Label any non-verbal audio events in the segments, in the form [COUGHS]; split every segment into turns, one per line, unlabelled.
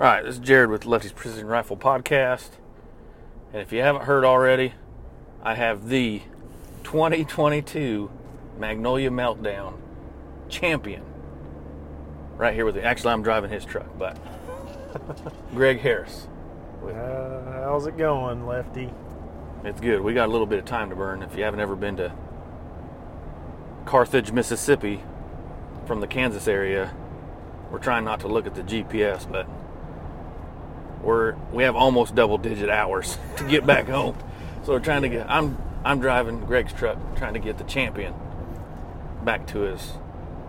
All right, this is Jared with Lefty's Precision Rifle Podcast. And if you haven't heard already, I have the 2022 Magnolia Meltdown champion right here with me. Actually, I'm driving his truck, but [LAUGHS] Greg Harris.
Uh, how's it going, Lefty?
It's good. We got a little bit of time to burn. If you haven't ever been to Carthage, Mississippi from the Kansas area, we're trying not to look at the GPS, but we're we have almost double digit hours [LAUGHS] to get back home. So we're trying to get I'm I'm driving Greg's truck trying to get the champion back to his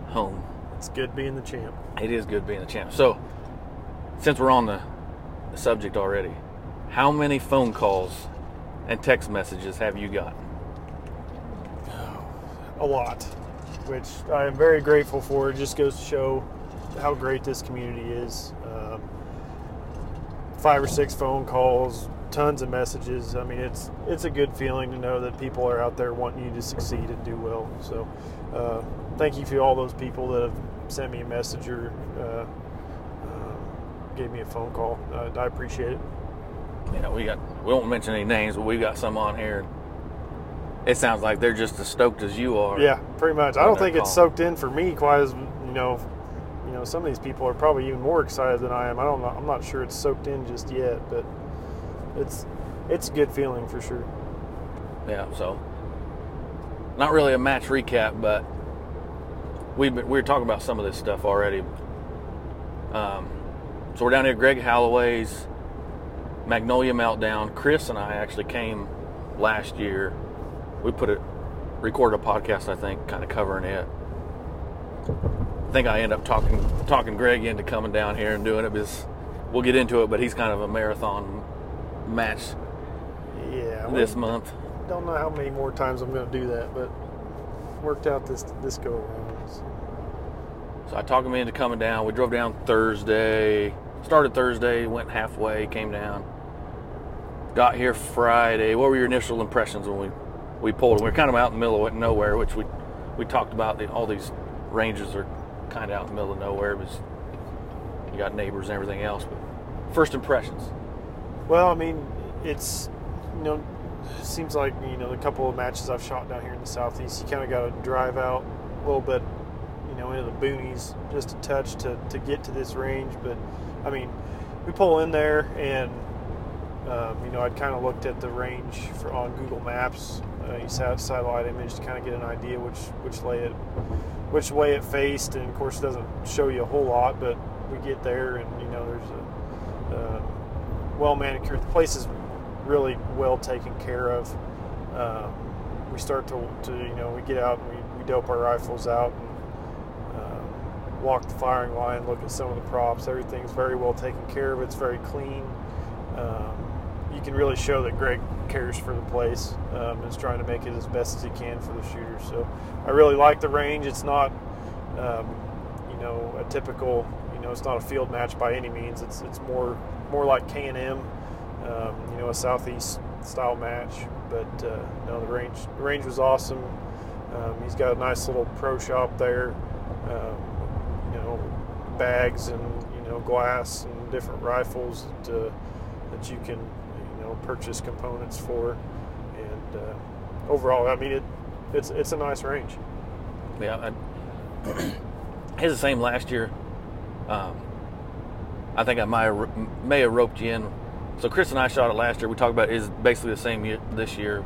home.
It's good being the champ.
It is good being the champ. So since we're on the, the subject already, how many phone calls and text messages have you got?
A lot, which I am very grateful for. It just goes to show how great this community is. Um, five or six phone calls, tons of messages. I mean, it's it's a good feeling to know that people are out there wanting you to succeed and do well. So, uh, thank you for all those people that have sent me a message or uh, uh, gave me a phone call. Uh, I appreciate it.
Yeah, we got we won't mention any names, but we've got some on here. It sounds like they're just as stoked as you are.
Yeah, pretty much. I don't think it's soaked in for me quite as you know. You know, some of these people are probably even more excited than I am. I don't know. I'm not sure it's soaked in just yet, but it's it's a good feeling for sure.
Yeah, so not really a match recap, but we've been, we were talking about some of this stuff already. Um, so we're down here, Greg Holloway's Magnolia Meltdown. Chris and I actually came last year. We put it, recorded a podcast, I think, kind of covering it. I think I end up talking talking Greg into coming down here and doing it because we'll get into it, but he's kind of a marathon match
Yeah,
this
well,
month.
don't know how many more times I'm going to do that, but worked out this this go around. So,
So I talked him into coming down. We drove down Thursday. Started Thursday, went halfway, came down. Got here Friday. What were your initial impressions when we we pulled? We were kind of out in the middle of nowhere, which we we talked about. The, all these ranges are kind of out in the middle of nowhere. It was you got neighbors and everything else. But first impressions.
Well, I mean, it's you know, seems like you know the couple of matches I've shot down here in the southeast, you kind of got to drive out a little bit, you know, into the boonies just a touch to to get to this range. But I mean, we pull in there and. Um, you know, I'd kind of looked at the range for on Google Maps. Uh, satellite image to kind of get an idea which which way it which way it faced, and of course, it doesn't show you a whole lot. But we get there, and you know, there's a uh, well manicured. The place is really well taken care of. Um, we start to, to, you know, we get out and we, we dope our rifles out and um, walk the firing line, look at some of the props. Everything's very well taken care of. It's very clean. Um, you can really show that Greg cares for the place um, and is trying to make it as best as he can for the shooters. So I really like the range. It's not, um, you know, a typical, you know, it's not a field match by any means. It's it's more more like K and M, um, you know, a southeast style match. But uh, no, the range the range was awesome. Um, he's got a nice little pro shop there. Um, you know, bags and you know glass and different rifles that, uh, that you can know purchase components for. And uh, overall, I mean it. It's it's a nice range.
Yeah, I, [CLEARS THROAT] he's the same last year. Um, I think I might have, may have roped you in. So Chris and I shot it last year. We talked about it is basically the same year, this year.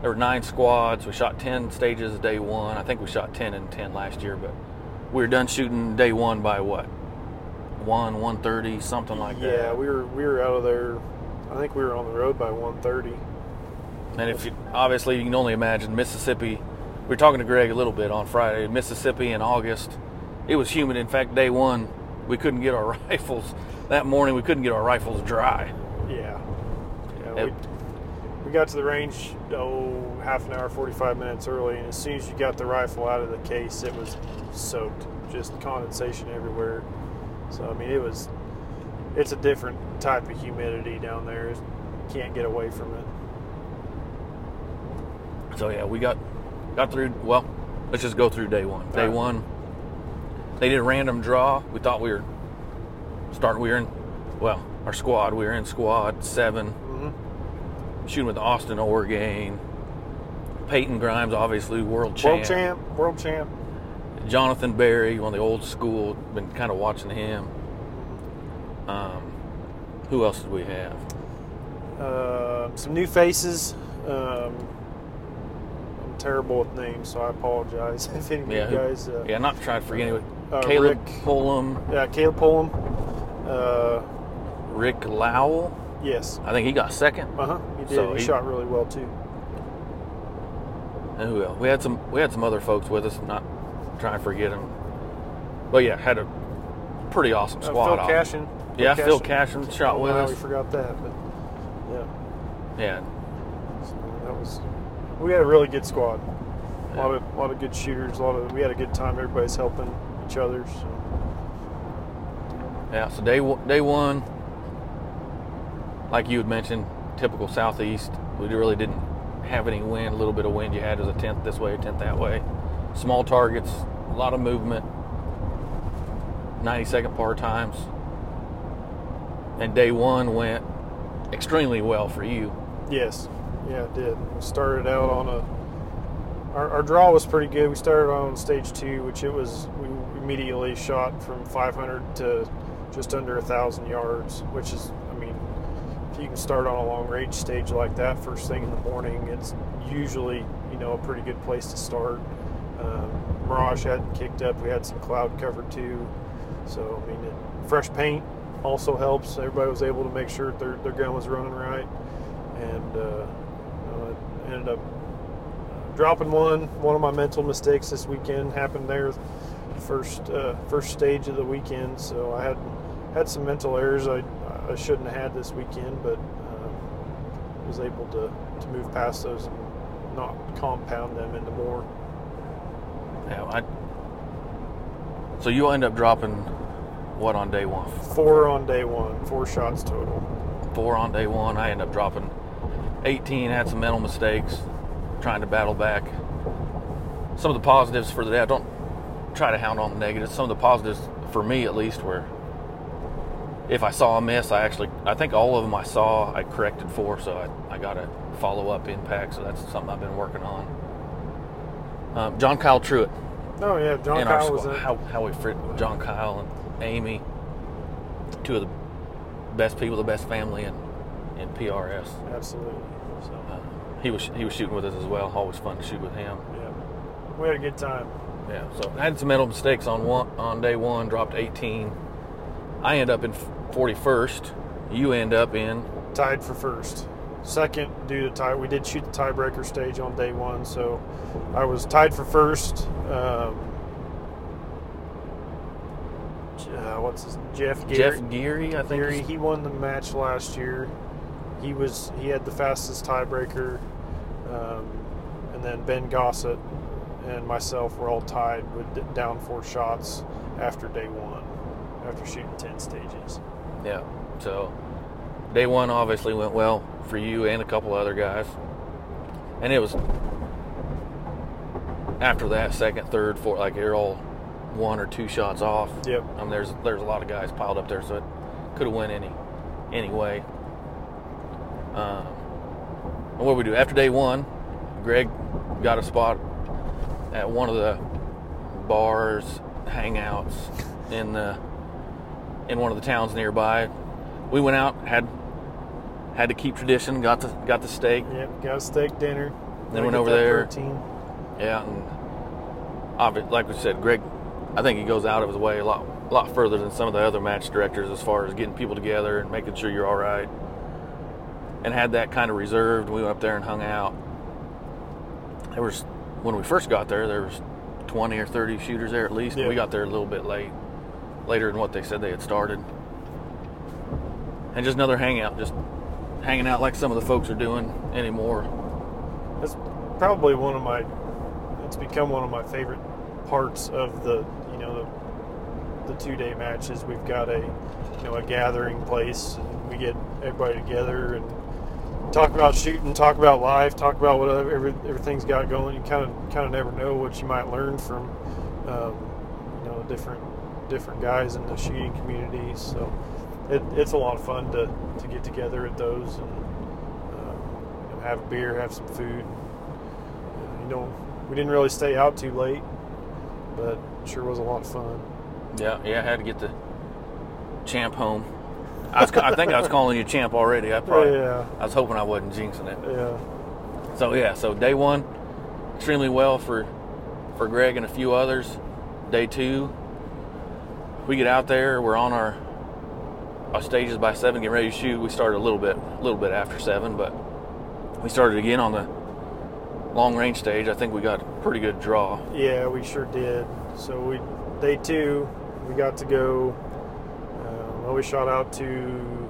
There were nine squads. We shot ten stages day one. I think we shot ten and ten last year, but we were done shooting day one by what? One, one thirty, something like that.
yeah, we were we were out of there. I think we were on the road by 1:30.
And if you obviously you can only imagine Mississippi. We were talking to Greg a little bit on Friday. Mississippi in August, it was humid. In fact, day one, we couldn't get our [LAUGHS] rifles. That morning, we couldn't get our rifles dry.
Yeah, yeah.
Yep.
We, we got to the range oh half an hour, 45 minutes early, and as soon as you got the rifle out of the case, it was soaked, just condensation everywhere. So I mean, it was. It's a different type of humidity down there. Can't get away from it.
So yeah, we got got through. Well, let's just go through day one. Day
Alright.
one, they did a random draw. We thought we were starting. We were in well, our squad. We were in squad 7
hmm
shooting with Austin Orgain, Peyton Grimes, obviously world champ,
World champ, world champ.
Jonathan Barry, one of the old school. Been kind of watching him. Um, who else did we have?
Uh, some new faces. Um, I'm terrible with names, so I apologize [LAUGHS] if any of
Yeah,
you guys. Uh,
Yeah, not trying to forget anyway.
Uh,
Caleb
Rick.
Pullum,
yeah, Caleb Pullum. Uh,
Rick Lowell.
yes.
I think he got second.
Uh huh. He did.
So
he,
he-
shot really well too.
And who else? We had some we had some other folks with us. Not trying to forget them. But yeah, had a pretty awesome
Uh,
squad.
Phil
off.
Cashin.
Yeah, Phil Cashin
I
shot
don't
with
know
us.
we forgot that, but yeah,
Yeah,
so that was. We had a really good squad. A lot of a lot of good shooters. A lot of we had a good time. Everybody's helping each other. So.
yeah. So day one- day one, like you had mentioned, typical southeast. We really didn't have any wind. A little bit of wind you had was a tenth this way, a tenth that way. Small targets, a lot of movement. 90 second par times. And day one went extremely well for you.
Yes, yeah, it did. We started out on a. Our, our draw was pretty good. We started on stage two, which it was. We immediately shot from 500 to just under a thousand yards, which is, I mean, if you can start on a long range stage like that first thing in the morning, it's usually you know a pretty good place to start. Um, Mirage hadn't kicked up. We had some cloud cover too, so I mean, it, fresh paint also helps. Everybody was able to make sure their their gun was running right and uh, ended up uh, dropping one. One of my mental mistakes this weekend happened there, first uh, first stage of the weekend. So I had had some mental errors I, I shouldn't have had this weekend, but um, was able to, to move past those and not compound them into more.
Yeah, I. So you end up dropping what on day one?
Four on day one, four shots total.
Four on day one. I end up dropping 18. Had some mental mistakes, trying to battle back. Some of the positives for the day. I don't try to hound on the negatives. Some of the positives for me, at least, were if I saw a miss, I actually I think all of them I saw I corrected for. So I, I got a follow up impact. So that's something I've been working on. Um, John Kyle Truitt
Oh yeah, John Kyle was in.
How, how we fit John Kyle and Amy, two of the best people, the best family in in PRS.
Absolutely. So
Uh, he was he was shooting with us as well. Always fun to shoot with him.
yeah, we had a good time.
Yeah. So I had some mental mistakes on one on day one. Dropped 18. I end up in 41st. You end up in
tied for first. Second, due to tie, we did shoot the tiebreaker stage on day one, so I was tied for first. Um, uh, what's his Jeff Geary,
Jeff Geary. I think.
Geary, he won the match last year. He was he had the fastest tiebreaker, um, and then Ben Gossett and myself were all tied with down four shots after day one, after shooting ten stages.
Yeah. So day one obviously went well for you and a couple other guys. And it was after that, second, third, fourth, like they're all one or two shots off.
Yep.
I mean, there's there's a lot of guys piled up there, so it could have went any anyway. Um, and what we do after day one? Greg got a spot at one of the bars, hangouts in the in one of the towns nearby. We went out, had had to keep tradition, got the got the steak.
Yep, got a steak dinner.
Then went over there.
Protein.
Yeah, and obvi- like we said, Greg, I think he goes out of his way a lot, a lot further than some of the other match directors as far as getting people together and making sure you're all right. And had that kind of reserved. We went up there and hung out. There was when we first got there, there was 20 or 30 shooters there at least.
Yeah.
We got there a little bit late, later than what they said they had started. And just another hangout, just hanging out like some of the folks are doing anymore.
That's probably one of my. It's become one of my favorite parts of the know the, the two day matches. We've got a you know a gathering place. And we get everybody together and talk about shooting, talk about life, talk about what every, everything's got going. You kind of kind of never know what you might learn from um, you know different different guys in the shooting community. So it, it's a lot of fun to, to get together at those and uh, you know, have a beer, have some food. You know, we didn't really stay out too late, but sure was a lot of fun.
Yeah, yeah, I had to get the champ home. I, was, I think I was calling you champ already. I probably, [LAUGHS]
Yeah.
I was hoping I wasn't jinxing it.
Yeah,
So yeah, so day one, extremely well for for Greg and a few others. Day two, we get out there. We're on our our stages by seven, getting ready to shoot. We started a little bit, a little bit after seven, but we started again on the long range stage. I think we got a pretty good draw.
yeah, we sure did. So we day two, we got to go. Uh, well, we shot out to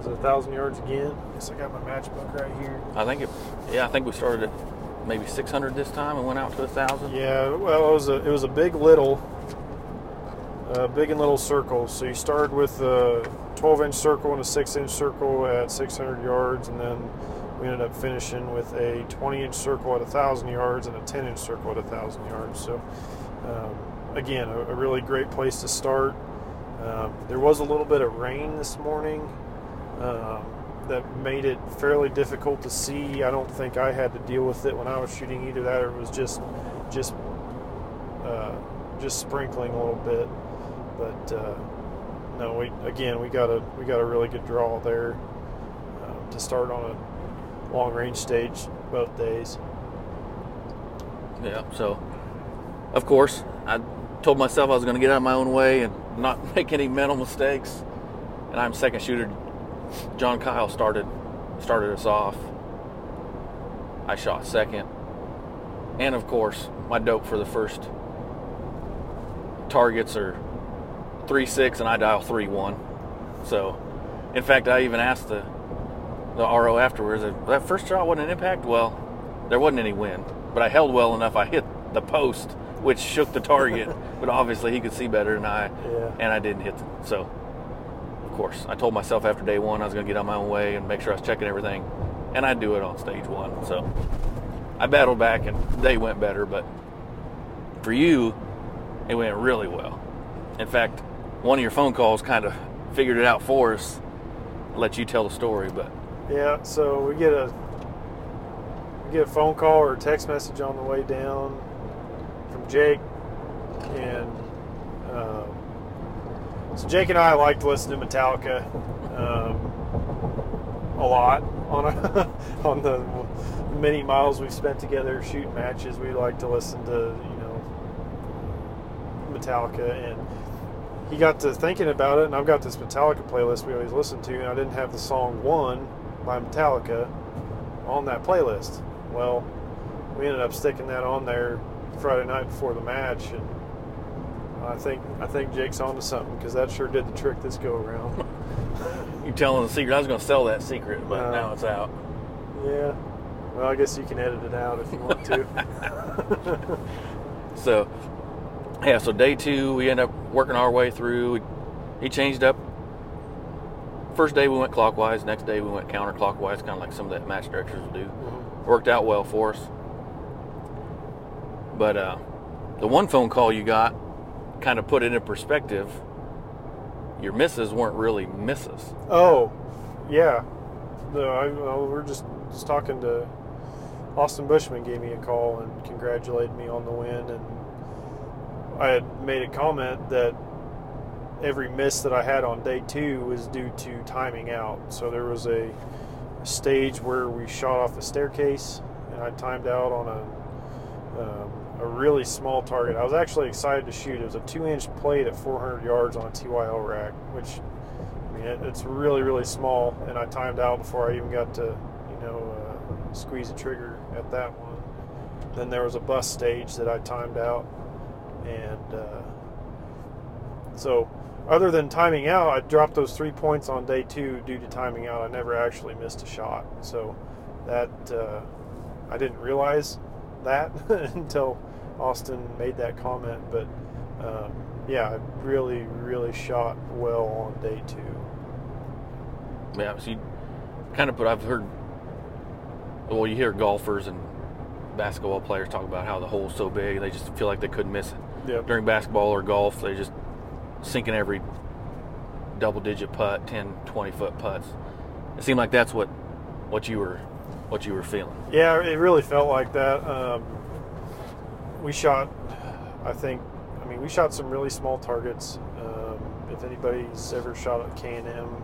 was it a thousand yards again? Guess I got my matchbook right here.
I think it, yeah, I think we started at maybe 600 this time and went out to a thousand.
Yeah, well, it was a it was a big little, uh, big and little circles. So you started with a 12 inch circle and a 6 inch circle at 600 yards, and then we ended up finishing with a 20 inch circle at 1,000 yards and a 10 inch circle at 1,000 yards. So um, again, a, a really great place to start. Um, there was a little bit of rain this morning. Um, that made it fairly difficult to see. I don't think I had to deal with it when I was shooting either that, or it was just just uh, just sprinkling a little bit. But uh, no, we again we got a we got a really good draw there um, to start on a long range stage both days.
Yeah, so of course, I told myself I was going to get out of my own way and not [LAUGHS] make any mental mistakes. And I'm second shooter. John Kyle started started us off. I shot second. And of course, my dope for the first targets are 3 6 and I dial 3 1. So, in fact, I even asked the the RO afterwards, that first shot wasn't an impact? Well, there wasn't any wind, but I held well enough. I hit the post, which shook the target, [LAUGHS] but obviously he could see better than I,
Yeah.
and I didn't hit. The, so, of course, I told myself after day one I was going to get on my own way and make sure I was checking everything, and I'd do it on stage one. So, I battled back, and day went better. But for you, it went really well. In fact, one of your phone calls kind of figured it out for us. I'll let you tell the story, but
Yeah, so we get a we get a phone call or a text message on the way down from Jake, and um, so Jake and I like to listen to Metallica um, a lot on our, [LAUGHS] on the many miles we've spent together shooting matches. We like to listen to you know Metallica and he got to thinking about it, and I've got this Metallica playlist we always listen to, and I didn't have the song "One" by Metallica on that playlist. Well, we ended up sticking that on there Friday night before the match, and I think I think Jake's onto something because that sure did the trick this go around. [LAUGHS]
you telling the secret. I was going to sell that secret, but
Uh,
now it's out.
yeah. Well, I guess you can edit it out if you want to. [LAUGHS]
So, yeah, so day two, we end up working our way through. He changed up. First day we went clockwise. Next day we went counterclockwise, kind of like some of that match directors do.
Mhm.
Worked out well for us. But uh, the one phone call you got kind of put it in perspective. Your misses weren't really misses.
Oh, yeah. No, I, we're just just talking to Austin Buschman. Gave me a call and congratulated me on the win, and I had made a comment that every miss that I had on day two was due to timing out. So there was a stage where we shot off a staircase, and I timed out on a um, a really small target. I was actually excited to shoot. It was a two-inch plate at 400 yards on a TYL rack, which I mean, it, it's really, really small, and I timed out before I even got to, you know, uh, squeeze the trigger at that one. Then there was a bus stage that I timed out, and uh, so other than timing out, I dropped those three points on day two due to timing out. I never actually missed a shot, so that uh, I didn't realize that [LAUGHS] until Austin made that comment, but. Um, yeah, I really, really shot well on day two.
Yeah, so you kind of put. I've heard. Well, you hear golfers and basketball players talk about how the hole's so big they just feel like they couldn't miss it.
Yep.
During basketball or golf, they just sinking every double digit putt, 10, 20 foot putts. It seemed like that's what what you were what you were feeling.
Yeah, it really felt like that. Um, we shot, I think, I mean, we shot some really small targets. Um, if anybody's ever shot at K and M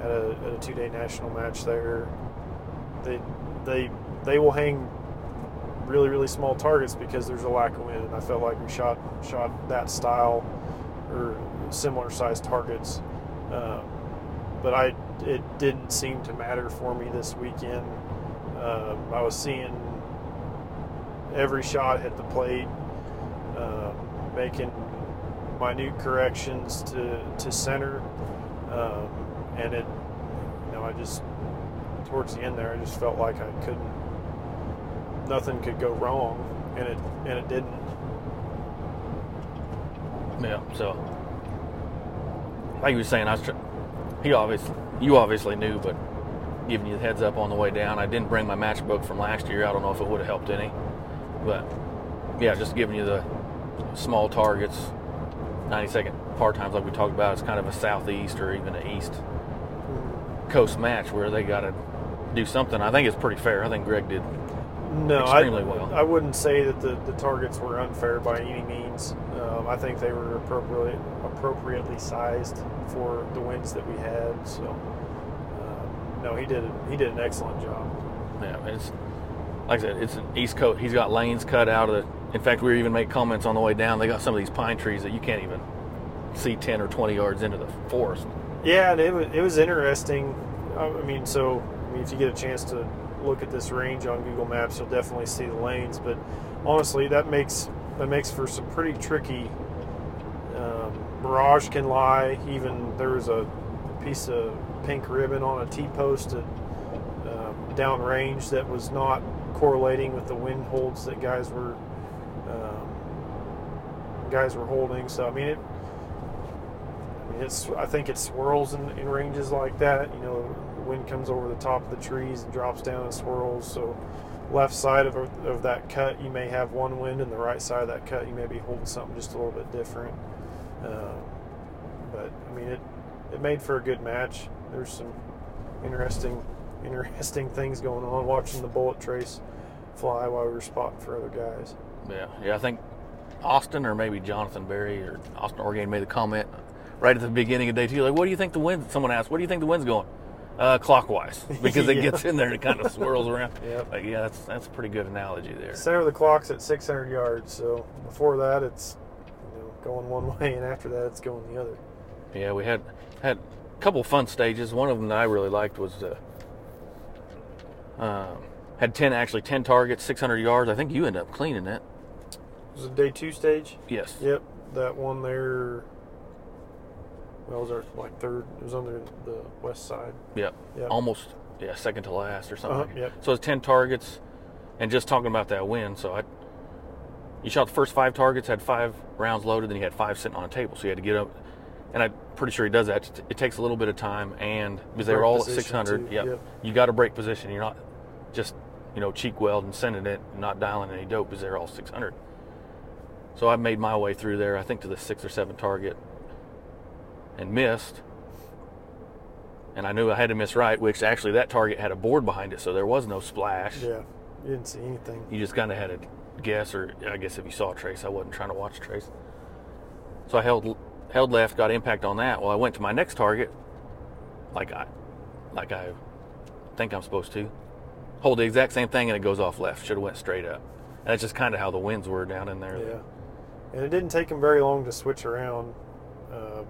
at a, at a two day national match there, they they they will hang really really small targets because there's a lack of wind. And I felt like we shot shot that style or similar sized targets, um, but I it didn't seem to matter for me this weekend. Um, I was seeing every shot hit the plate, um, making minute corrections to to center, um, and it you know I just towards the end there I just felt like I couldn't nothing could go wrong, and it and it didn't.
Yeah. So, like you were saying, I was. Tr- he obviously, you obviously knew, but giving you the heads up on the way down. I didn't bring my matchbook from last year. I don't know if it would have helped any, but yeah, just giving you the small targets, 90 second par times like we talked about. It's kind of a southeast or even an east coast match where they got to do something. I think it's pretty fair. I think Greg did
No,
extremely
I,
well.
I wouldn't say that the, the targets were unfair by any means. Um, I think they were appropriately appropriately sized for the wins that we had. So, um, no, he did he did an excellent job.
Yeah, it's like I said, it's an East Coast. He's got lanes cut out of the. In fact, we even make comments on the way down. They got some of these pine trees that you can't even see ten or twenty yards into the forest.
Yeah, and it was it was interesting. I mean, so I mean, if you get a chance to look at this range on Google Maps, you'll definitely see the lanes. But honestly, that makes that makes for some pretty tricky. Um, mirage can lie. Even there was a piece of pink ribbon on a T post at um, downrange that was not correlating with the wind holds that guys were um, guys were holding. So I mean it. I mean, it's. I think it swirls in, in ranges like that. You know, the wind comes over the top of the trees and drops down and swirls. So, left side of, of that cut, you may have one wind, and the right side of that cut, you may be holding something just a little bit different. Um, but I mean, it it made for a good match. There's some interesting interesting things going on. Watching the bullet trace fly while we were spotting for other guys.
Yeah, yeah. I think Austin or maybe Jonathan Berry or Austin Orgain made a comment right at the beginning of day two. Like, what do you think the wind? Someone asked, "What do you think the wind's going?" Uh, clockwise, [LAUGHS] because it
Yeah.
gets in there and it kind of swirls around. [LAUGHS]
Yep.
Like, yeah, that's that's a pretty good analogy there.
Center of the clock's at 600 yards, so before that it's you know going one [LAUGHS] way, and after that it's going the other.
Yeah, we had had a couple fun stages. One of them that I really liked was uh, um, had ten actually ten targets, six hundred yards. I think you ended up cleaning it.
Was it day two stage?
Yes.
Yep, that one there. Well, it was our like third. It was on the, the west side.
Yep.
Yep.
Almost. Yeah, second to last or something.
Uh-huh,
like
yep.
So it's ten targets, and just talking about that win. So I, you shot the first five targets, had five rounds loaded, then you had five sitting on a table. So you had to get up, and I'm pretty sure he does that. It takes a little bit of time, and because they were all at 600.
too.
Yep.
Yep.
You got to break position. You're not just you know cheek weld and sending it, and not dialing any dope because they're all 600. So I made my way through there. I think to the six or seven target, and missed. And I knew I had to miss right, which actually that target had a board behind it, so there was no splash.
Yeah, you didn't see anything.
You just kind of had to guess, or I guess if you saw a Trace, I wasn't trying to watch Trace. So I held held left, got impact on that. Well, I went to my next target, like I like I think I'm supposed to. Hold the exact same thing, and it goes off left. Should have went straight up. And that's just kind of how the winds were down in there.
Yeah, and it didn't take him very long to switch around. Um,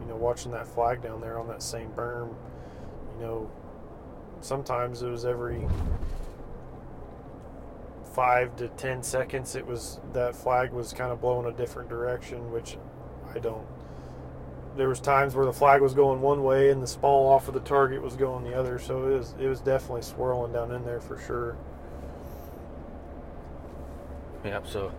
you know, watching that flag down there on that same berm. You know, sometimes it was every five to ten seconds. It was that flag was kind of blowing a different direction, which I don't. There was times where the flag was going one way and the small off of the target was going the other. So it was it was definitely swirling down in there for sure.
Yep. So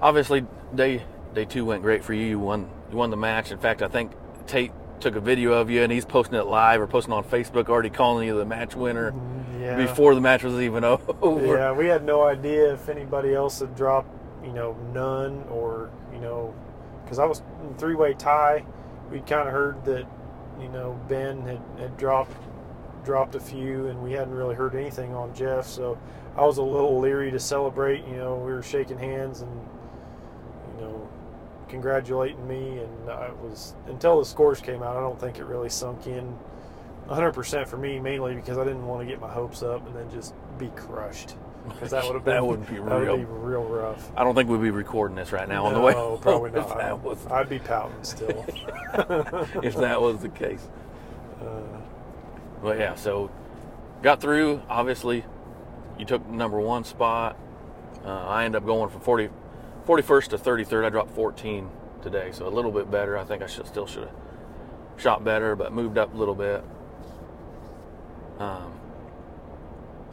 obviously day day two went great for you. You won you won the match. In fact, I think Tate took a video of you and he's posting it live or posting on Facebook, already calling you the match winner mm,
Yeah.
before the match was even [LAUGHS] over.
Yeah, we had no idea if anybody else had dropped, you know, none or, you know, because I was in three way tie we'd kind of heard that you know Ben had, had dropped dropped a few, and we hadn't really heard anything on Jeff. So I was a little leery to celebrate. You know, we were shaking hands and you know congratulating me, and I was until the scores came out. I don't think it really sunk in 100% for me, mainly because I didn't want to get my hopes up and then just be crushed. Because that would have [LAUGHS] been
That would be real.
that would be real rough.
I don't think we'd be recording this right now on the way.
No, probably [LAUGHS] not.
that was,
I'd be pouting still. [LAUGHS]
if that was the case.
Uh,
But yeah, so got through. Obviously, you took number one spot. Uh, I ended up going from 40, 41st to 33rd. I dropped 14 today, so a little bit better. I think I should still should have shot better, but moved up a little bit. Um,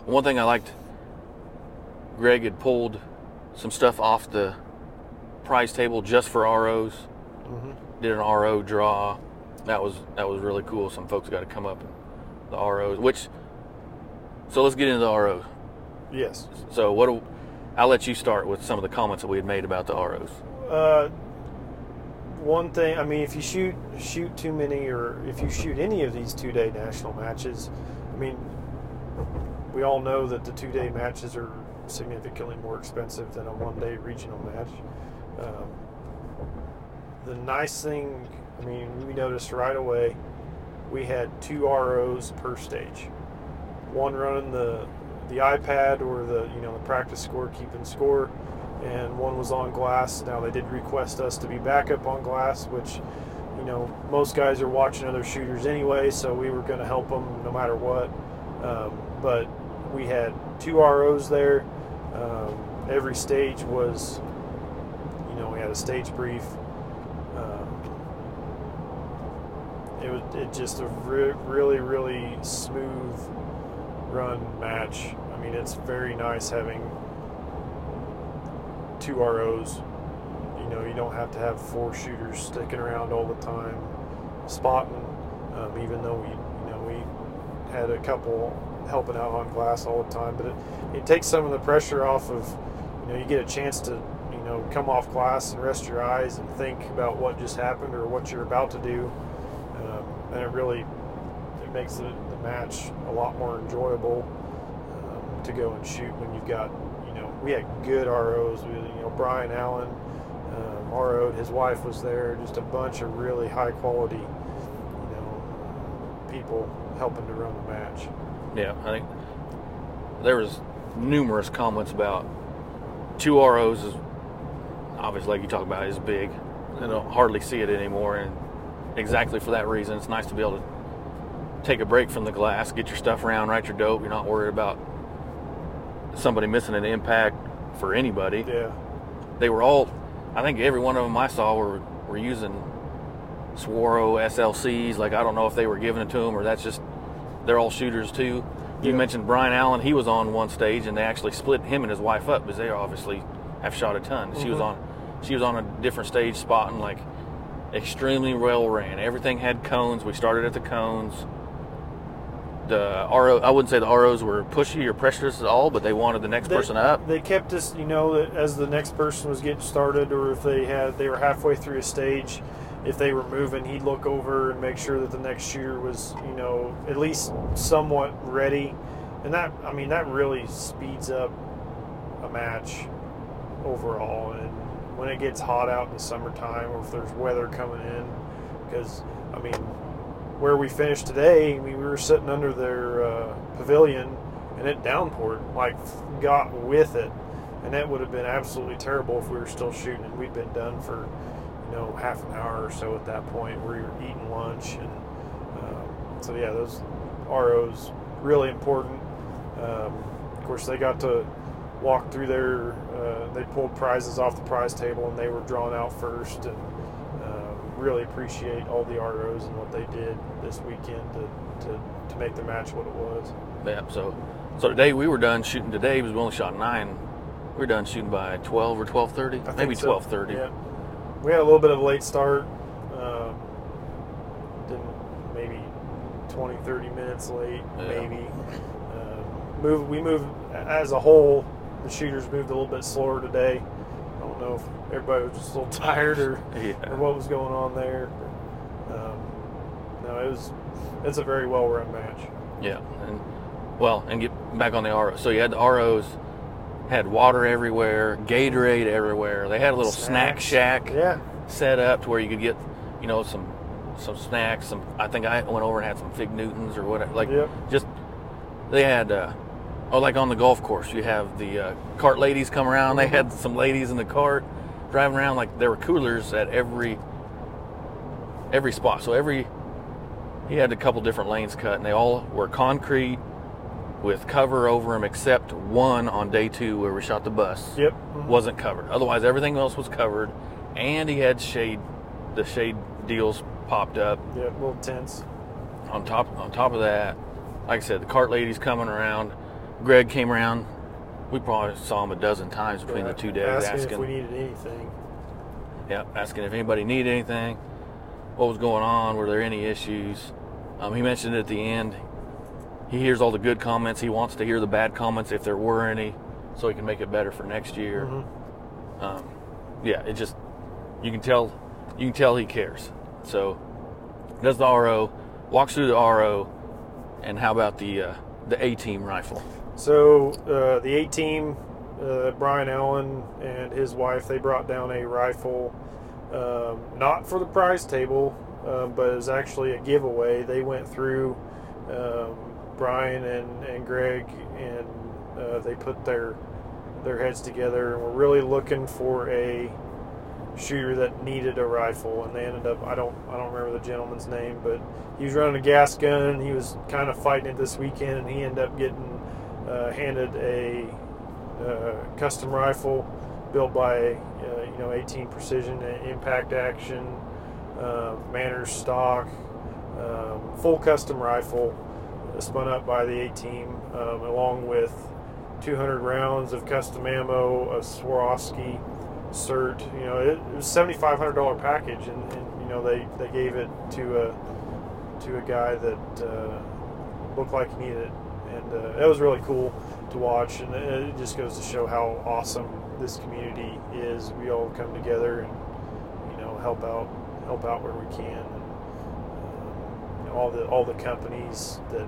one thing I liked, Greg had pulled some stuff off the prize table just for ROs.
mhm.
Did an RO draw. That was that was really cool. Some folks got to come up and the ROs. Which, so let's get into the ROs.
Yes.
So what? Do, I'll let you start with some of the comments that we had made about the ROs.
Uh, one thing, I mean, if you shoot shoot too many, or if you shoot any of these two day national matches, I mean, we all know that the two day matches are significantly more expensive than a one day regional match. Um, the nice thing, I mean, we noticed right away, we had two ROs per stage. One running the the iPad or the you know the practice score, keeping score, and one was on glass. Now they did request us to be backup on glass, which you know most guys are watching other shooters anyway, so we were going to help them no matter what. Um, but we had two ROs there. Um, every stage was, you know, we had a stage brief. Um, it was it just a re- really really smooth run match. I mean, it's very nice having two ROs. You know, you don't have to have four shooters sticking around all the time spotting. Um, even though we, you know, we had a couple helping out on glass all the time, but it, it takes some of the pressure off of, you know, you get a chance to, you know, come off glass and rest your eyes and think about what just happened or what you're about to do, um, and it really it makes the, the match a lot more enjoyable um, to go and shoot when you've got, you know, we had good ROs. We, you know, Brian Allen um, RO'd, his wife was there, just a bunch of really high quality, you know, people helping to run the match.
Yeah, I think there was numerous comments about two ROs is obviously like you talk about is big. I don't hardly see it anymore, and exactly for that reason, it's nice to be able to take a break from the glass, get your stuff around, write your dope. You're not worried about somebody missing an impact for anybody.
Yeah.
They were all, I think every one of them I saw were were using Swaro SLCs. Like I don't know if they were giving it to them or that's just they're all shooters too. You
Yeah.
mentioned Brian Allen. He was on one stage and they actually split him and his wife up because they obviously have shot a ton. She was
Mhm.
on, she was on a different stage spotting like extremely well ran. Everything had cones. We started at the cones. The RO, I wouldn't say the ROs were pushy or pressurous at all, but they wanted the next
They-
person up.
They kept us, you know, as the next person was getting started, or if they had they were halfway through a stage, if they were moving, he'd look over and make sure that the next shooter was, you know, at least somewhat ready. And that, I mean, that really speeds up a match overall. And when it gets hot out in the summertime, or if there's weather coming in, because I mean, where we finished today, I mean, we were sitting under their uh, pavilion and it downpoured, like got with it. And that would have been absolutely terrible if we were still shooting and we'd been done for, you know, half an hour or so at that point where you're eating lunch. And um, so, yeah, those ROs really important. Um, of course, they got to walk through their, uh, they pulled prizes off the prize table and they were drawn out first. And uh, really appreciate all the ROs and what they did this weekend to, to, to make the match what it was.
Yeah. So, so today we were done shooting today because we only shot nine. We were done shooting by twelve or twelve thirty, maybe
so.
twelve thirty.
Yeah, we had a little bit of a late start. Um, didn't maybe 20, 30 minutes late,
Yeah.
maybe. Um, move. We moved as a whole. The shooters moved a little bit slower today. I don't know if everybody was just a little [LAUGHS] tired or, [LAUGHS]
Yeah.
or what was going on there. no, it was. It's a very well run match.
Yeah, and well, and get back on the RO. So you had the ROs had water everywhere, Gatorade everywhere. They had a little snack shack
Yeah.
set up to where you could get, you know, some some snacks. Some I think I went over and had some Fig Newtons or whatever. Like
Yep.
just they had. Uh, Oh, like on the golf course, you have the uh, cart ladies come around. They had some ladies in the cart driving around. Like there were coolers at every every spot. So every he had a couple different lanes cut, and they all were concrete with cover over them, except one on day two where we shot the bus
Yep. Mhm.
wasn't covered. Otherwise, everything else was covered, and he had shade. The shade deals popped up
Yep. Little tents.
on top. On top of that, like I said, the cart ladies coming around. Greg came around. We probably saw him a dozen times between
Yeah,
the two days,
asking,
asking,
if we needed anything.
yeah, asking if anybody needed anything, what was going on, were there any issues. Um, he mentioned at the end, he hears all the good comments. He wants to hear the bad comments if there were any, so he can make it better for next year.
Mhm.
Um, yeah, it just you can tell you can tell he cares. So does the RO, walks through the RO, and how about the uh, the A team rifle?
So uh, the A team, uh, Brian Allen and his wife, they brought down a rifle, um, not for the prize table, um, but it was actually a giveaway. They went through um, Brian and, and Greg, and uh, they put their their heads together, and were really looking for a shooter that needed a rifle, and they ended up I don't I don't remember the gentleman's name, but he was running a gas gun. He was kind of fighting it this weekend, and he ended up getting uh, handed a uh, custom rifle built by uh, you know 18 Precision Impact Action, uh, Manners stock, um, full custom rifle spun up by the A team, um, along with 200 rounds of custom ammo, a Swarovski cert. You know, it, it was $7,500 package, and, and you know they, they gave it to a to a guy that uh, looked like he needed it, and uh, it was really cool to watch. And it, just goes to show how awesome this community is. We all come together and you know help out help out where we can. And, um, all the all the companies that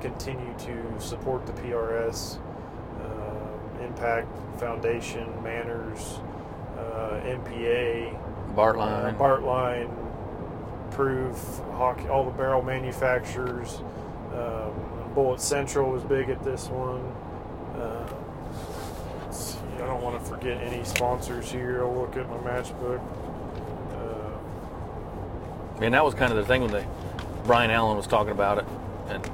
continue to support the PRS, uh, Impact Foundation, Manners, uh, MPA,
Bartlein.
uh, Bartlein, Proof, Hawk, all the barrel manufacturers. Um, Bullet Central was big at this one. Uh, see, I don't want to forget any sponsors here. I'll look at my matchbook. Uh,
And that was kind of the thing when they, Brian Allen was talking about it, and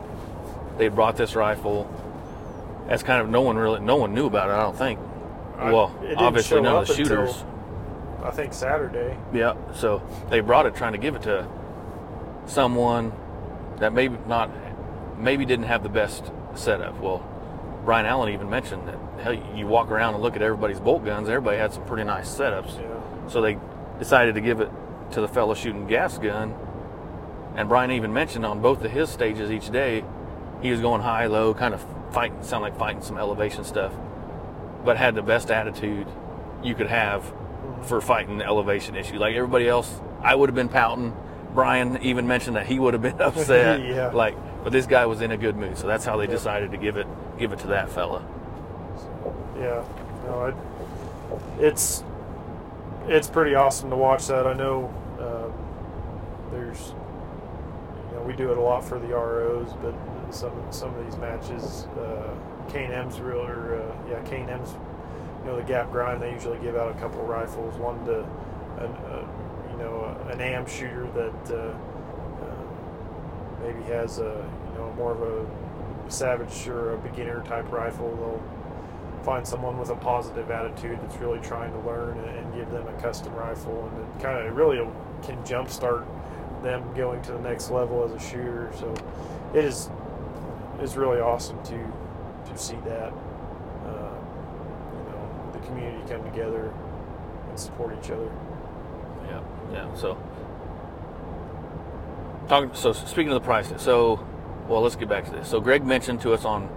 they brought this rifle. That's kind of no one really, no one knew about it. I don't think.
I-
well, obviously none of the shooters.
until, I think Saturday.
Yeah, so they brought it trying to give it to someone that maybe not, maybe didn't have the best setup. Well, Brian Allen even mentioned that hell, you walk around and look at everybody's bolt guns. Everybody had some pretty nice setups.
Yeah.
So they decided to give it to the fellow shooting gas gun. And Brian even mentioned on both of his stages each day, he was going high, low, kind of fighting, sound like fighting some elevation stuff, but had the best attitude you could have for fighting the elevation issue. Like everybody else, I would have been pouting. Brian even mentioned that he would have been [LAUGHS] upset. [LAUGHS]
Yeah.
Like, but this guy was in a good mood, so that's how they decided to give it give it to that fella.
Yeah, no, it, it's it's pretty awesome to watch that. I know um, there's you know we do it a lot for the ROs, but some some of these matches, uh, K&M's real or uh, yeah K&M's you know the Gap Grind they usually give out a couple rifles, one to an, uh, you know an AM shooter that maybe has a you know more of a savage or a beginner type rifle. They'll find someone with a positive attitude that's really trying to learn and, and give them a custom rifle, and it kind of really can jumpstart them going to the next level as a shooter. So it is is really awesome to to see that uh, you know the community come together and support each other.
Yeah, yeah. So, talking. So speaking of the prices, so well, let's get back to this. So Greg mentioned to us on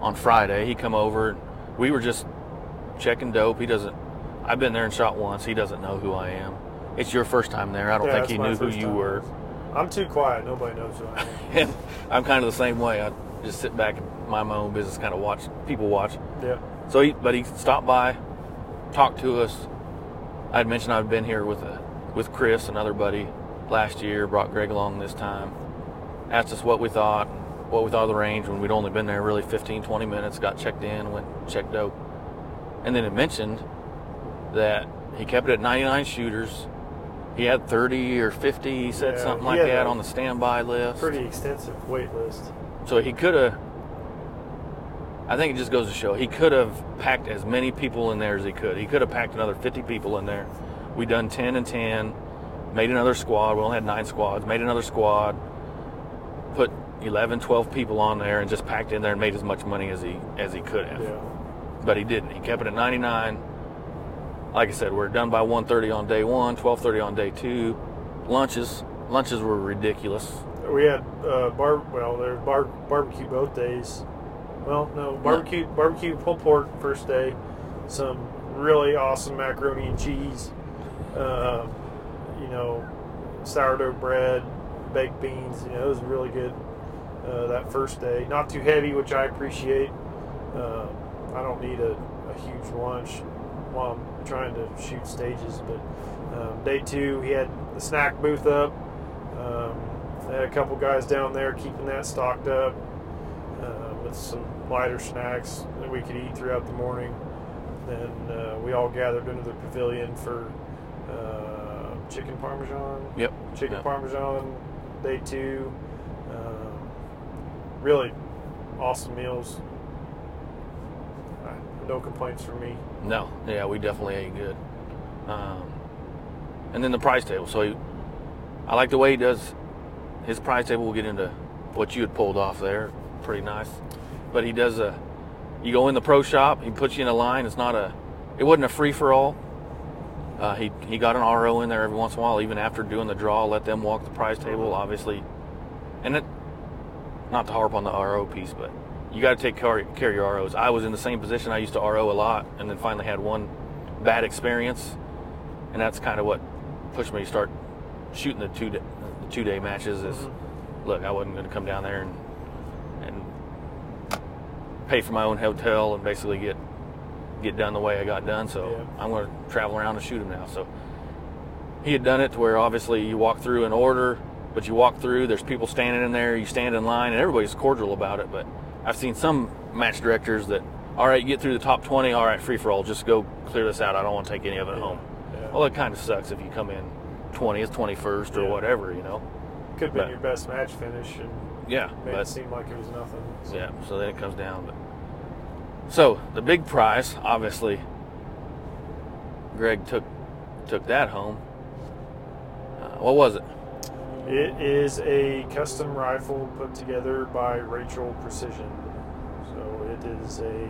on Friday he come over. We were just checking dope. He doesn't. I've been there and shot once. He doesn't know who I am. It's your first time there. I don't
Yeah,
think he knew who you
time.
were.
I'm too quiet. Nobody knows who I am. [LAUGHS]
I'm kind of the same way. I just sit back and mind my own business, kind of watch people watch.
Yeah.
So, he, but he stopped by, talked to us. I had mentioned I'd been here with a, with Chris, another buddy, last year. Brought Greg along this time. Asked us what we thought, what we thought of the range when we'd only been there really 15, 20 minutes. Got checked in, went checked out, and then it mentioned that he kept it at 99 shooters. He had 30 or 50. He said
Yeah,
something
he
like that on the standby list.
Pretty extensive wait list.
So he could have. I think it just goes to show he could have packed as many people in there as he could. He could have packed another 50 people in there. We done 10 and 10, made another squad. We only had nine squads. Made another squad, put 11, 12 people on there, and just packed in there and made as much money as he as he could have.
Yeah.
But he didn't. He kept it at 99. Like I said, we're done by 1:30 on day one, 12:30 on day two. Lunches, lunches were ridiculous.
We had uh, bar. Well, there's bar barbecue both days. Well, no barbecue barbecue pulled pork first day. Some really awesome macaroni and cheese. Um, you know, sourdough bread, baked beans. You know, it was really good uh, that first day. Not too heavy, which I appreciate. Uh, I don't need a, a huge lunch while I'm trying to shoot stages. But um, day two, he had the snack booth up. Um, they had a couple guys down there keeping that stocked up uh, with some lighter snacks that we could eat throughout the morning. Then uh, we all gathered into the pavilion for uh, chicken parmesan.
Yep.
Chicken
Yep.
parmesan, day two. Um, really awesome meals. Uh, No complaints from me.
No, yeah, we definitely ate good. Um, and then the price table. So he, I like the way he does his price table. We'll get into what you had pulled off there. Pretty nice. But he does a. You go in the pro shop. He puts you in a line. It's not a. It wasn't a free for all. Uh, he he got an RO in there every once in a while, even after doing the draw. Let them walk the prize table, obviously. And it, not to harp on the RO piece, but you got to take care, care of your ROs. I was in the same position. I used to RO a lot, and then finally had one bad experience, and that's kind of what pushed me to start shooting the two two day matches. Is mm-hmm. look, I wasn't going to come down there and and pay for my own hotel and basically get get done the way I got done. So
Yeah.
I'm going to travel around and shoot them now. So he had done it to where obviously you walk through an order, but you walk through, there's people standing in there, you stand in line, and everybody's cordial about it. But I've seen some match directors that, all right, get through the top 20, all right, free for all, just go clear this out. I don't want to take any of it home.
Yeah.
Well, it kind of sucks if you come in 20th, 21st, or
Yeah.
whatever, you know.
Could have been your best match finish and
Yeah,
made it seem like it was nothing. So,
yeah, so then it comes down. But so the big prize, obviously, Greg took took that home. Uh, what was it?
It is a custom rifle put together by Rachel Precision. So it is a,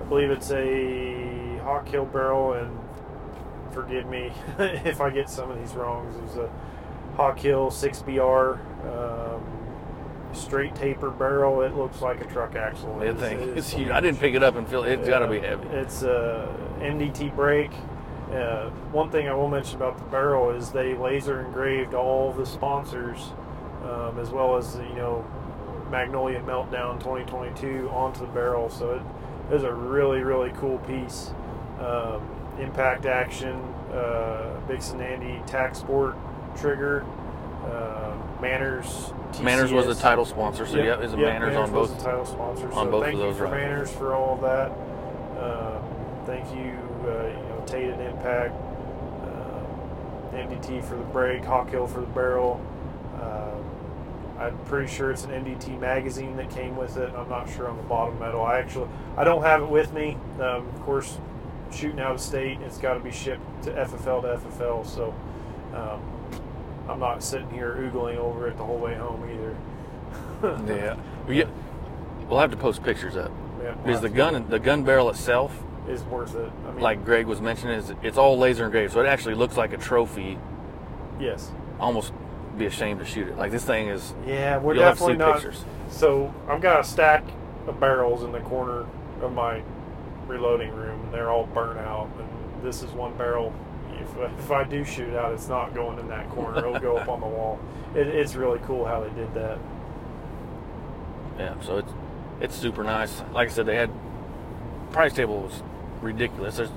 I believe it's a Hawk Hill barrel, and forgive me [LAUGHS] if I get some of these wrongs. It's a Hawk Hill 6BR um, straight taper barrel. It looks like a truck axle.
That
It is-
thing.
it is
It's huge. I didn't pick it up and feel it's got to be heavy.
It's a MDT brake. Uh, one thing I will mention about the barrel is they laser engraved all the sponsors, um, as well as you know Magnolia Meltdown 2022 onto the barrel. So it is a really really cool piece. Um, impact action, uh, Bix'n Andy Tac Sport trigger, uh, Manners.
Manners was the title sponsor, so yeah, is
Yep,
Manners on
was
both?
the title sponsor.
on
so
both
thank
of
you
those
for
rifles.
Manners for all of that. Um, thank you, uh, you know, Tate and Impact, um, MDT for the brake, Hawk Hill for the barrel. Um, I'm pretty sure it's an MDT magazine that came with it. I'm not sure on the bottom metal. I actually I don't have it with me. Um, of course, shooting out of state, it's got to be shipped to FFL to FFL. So um, I'm not sitting here oogling over it the whole way home either. [LAUGHS]
Yeah. Get, we'll have to post pictures up
Yeah,
because the gun the gun barrel itself,
is worth it. I mean,
like Greg was mentioning, is it's all laser engraved, so it actually looks like a trophy.
yes,
Almost be ashamed to shoot it. Like this thing is.
yeah, we're definitely not.
pictures.
So I've got a stack of barrels in the corner of my reloading room, and they're all burnt out. And this is one barrel. if, if I do shoot out, it's not going in that corner. It'll go up on the wall. It, it's really cool how they did that.
Yeah, so it's it's super nice. Like I said, they had price table was ridiculous. There's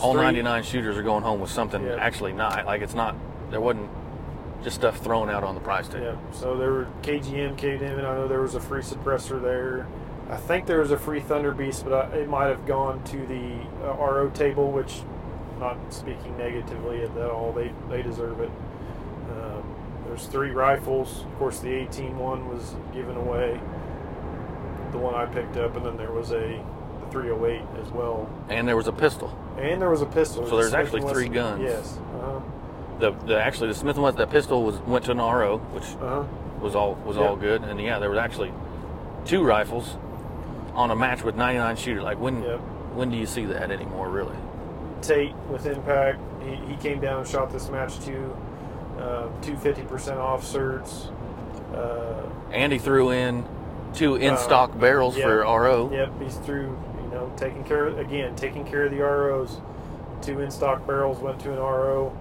all
Three-
99 shooters are going home with something
Yeah.
actually not like it's not there wasn't just stuff thrown out on the price table.
Yeah. So there were KGM came in. I know there was a free suppressor there. I think there was a free Thunder Beast, but I, it might have gone to the uh, RO table, which, not speaking negatively at all, they they deserve it. Um, there's three rifles. Of course, the 18 one was given away. The one I picked up, and then there was a the 308 as well,
And there was a pistol.
and there was a pistol.
So there's actually three guns.
Yes. Uh
The, the actually the Smith and Wesson that pistol was went to an RO, which.
Uh huh.
was all was
Yep.
all good. And yeah, there was actually two rifles on a match with 99 shooter. Like when
Yep.
when do you see that anymore? Really?
Tate with Impact. He, he came down and shot this match too. Uh, two fifty percent off certs. Uh,
he threw in two in
Uh,
stock barrels
yeah.
for RO.
yep, he's through. You know, taking care of, again, taking care of the ROs. Two in stock barrels went to an RO.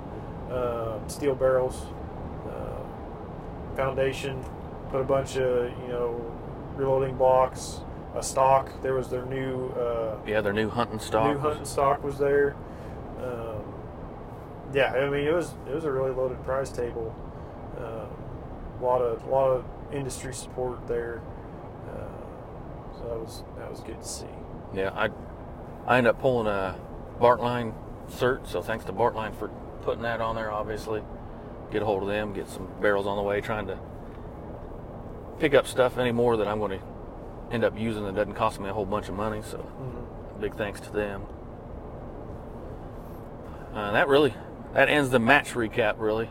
Uh, steel barrels. Uh, foundation put a bunch of you know reloading blocks. A stock. There was their new. Uh,
Yeah, their new hunting stock.
New hunting stock was there. Um, yeah, I mean it was it was a really loaded prize table. Um, a lot of a lot of industry support there. Uh, so that was that was good to see.
Yeah, I I ended up pulling a Bartlein cert, so thanks to Bartlein for putting that on there. Obviously, get a hold of them, get some barrels on the way. Trying to pick up stuff anymore that I'm going to end up using that doesn't cost me a whole bunch of money. So big thanks to them. Uh, that really that ends the match recap really.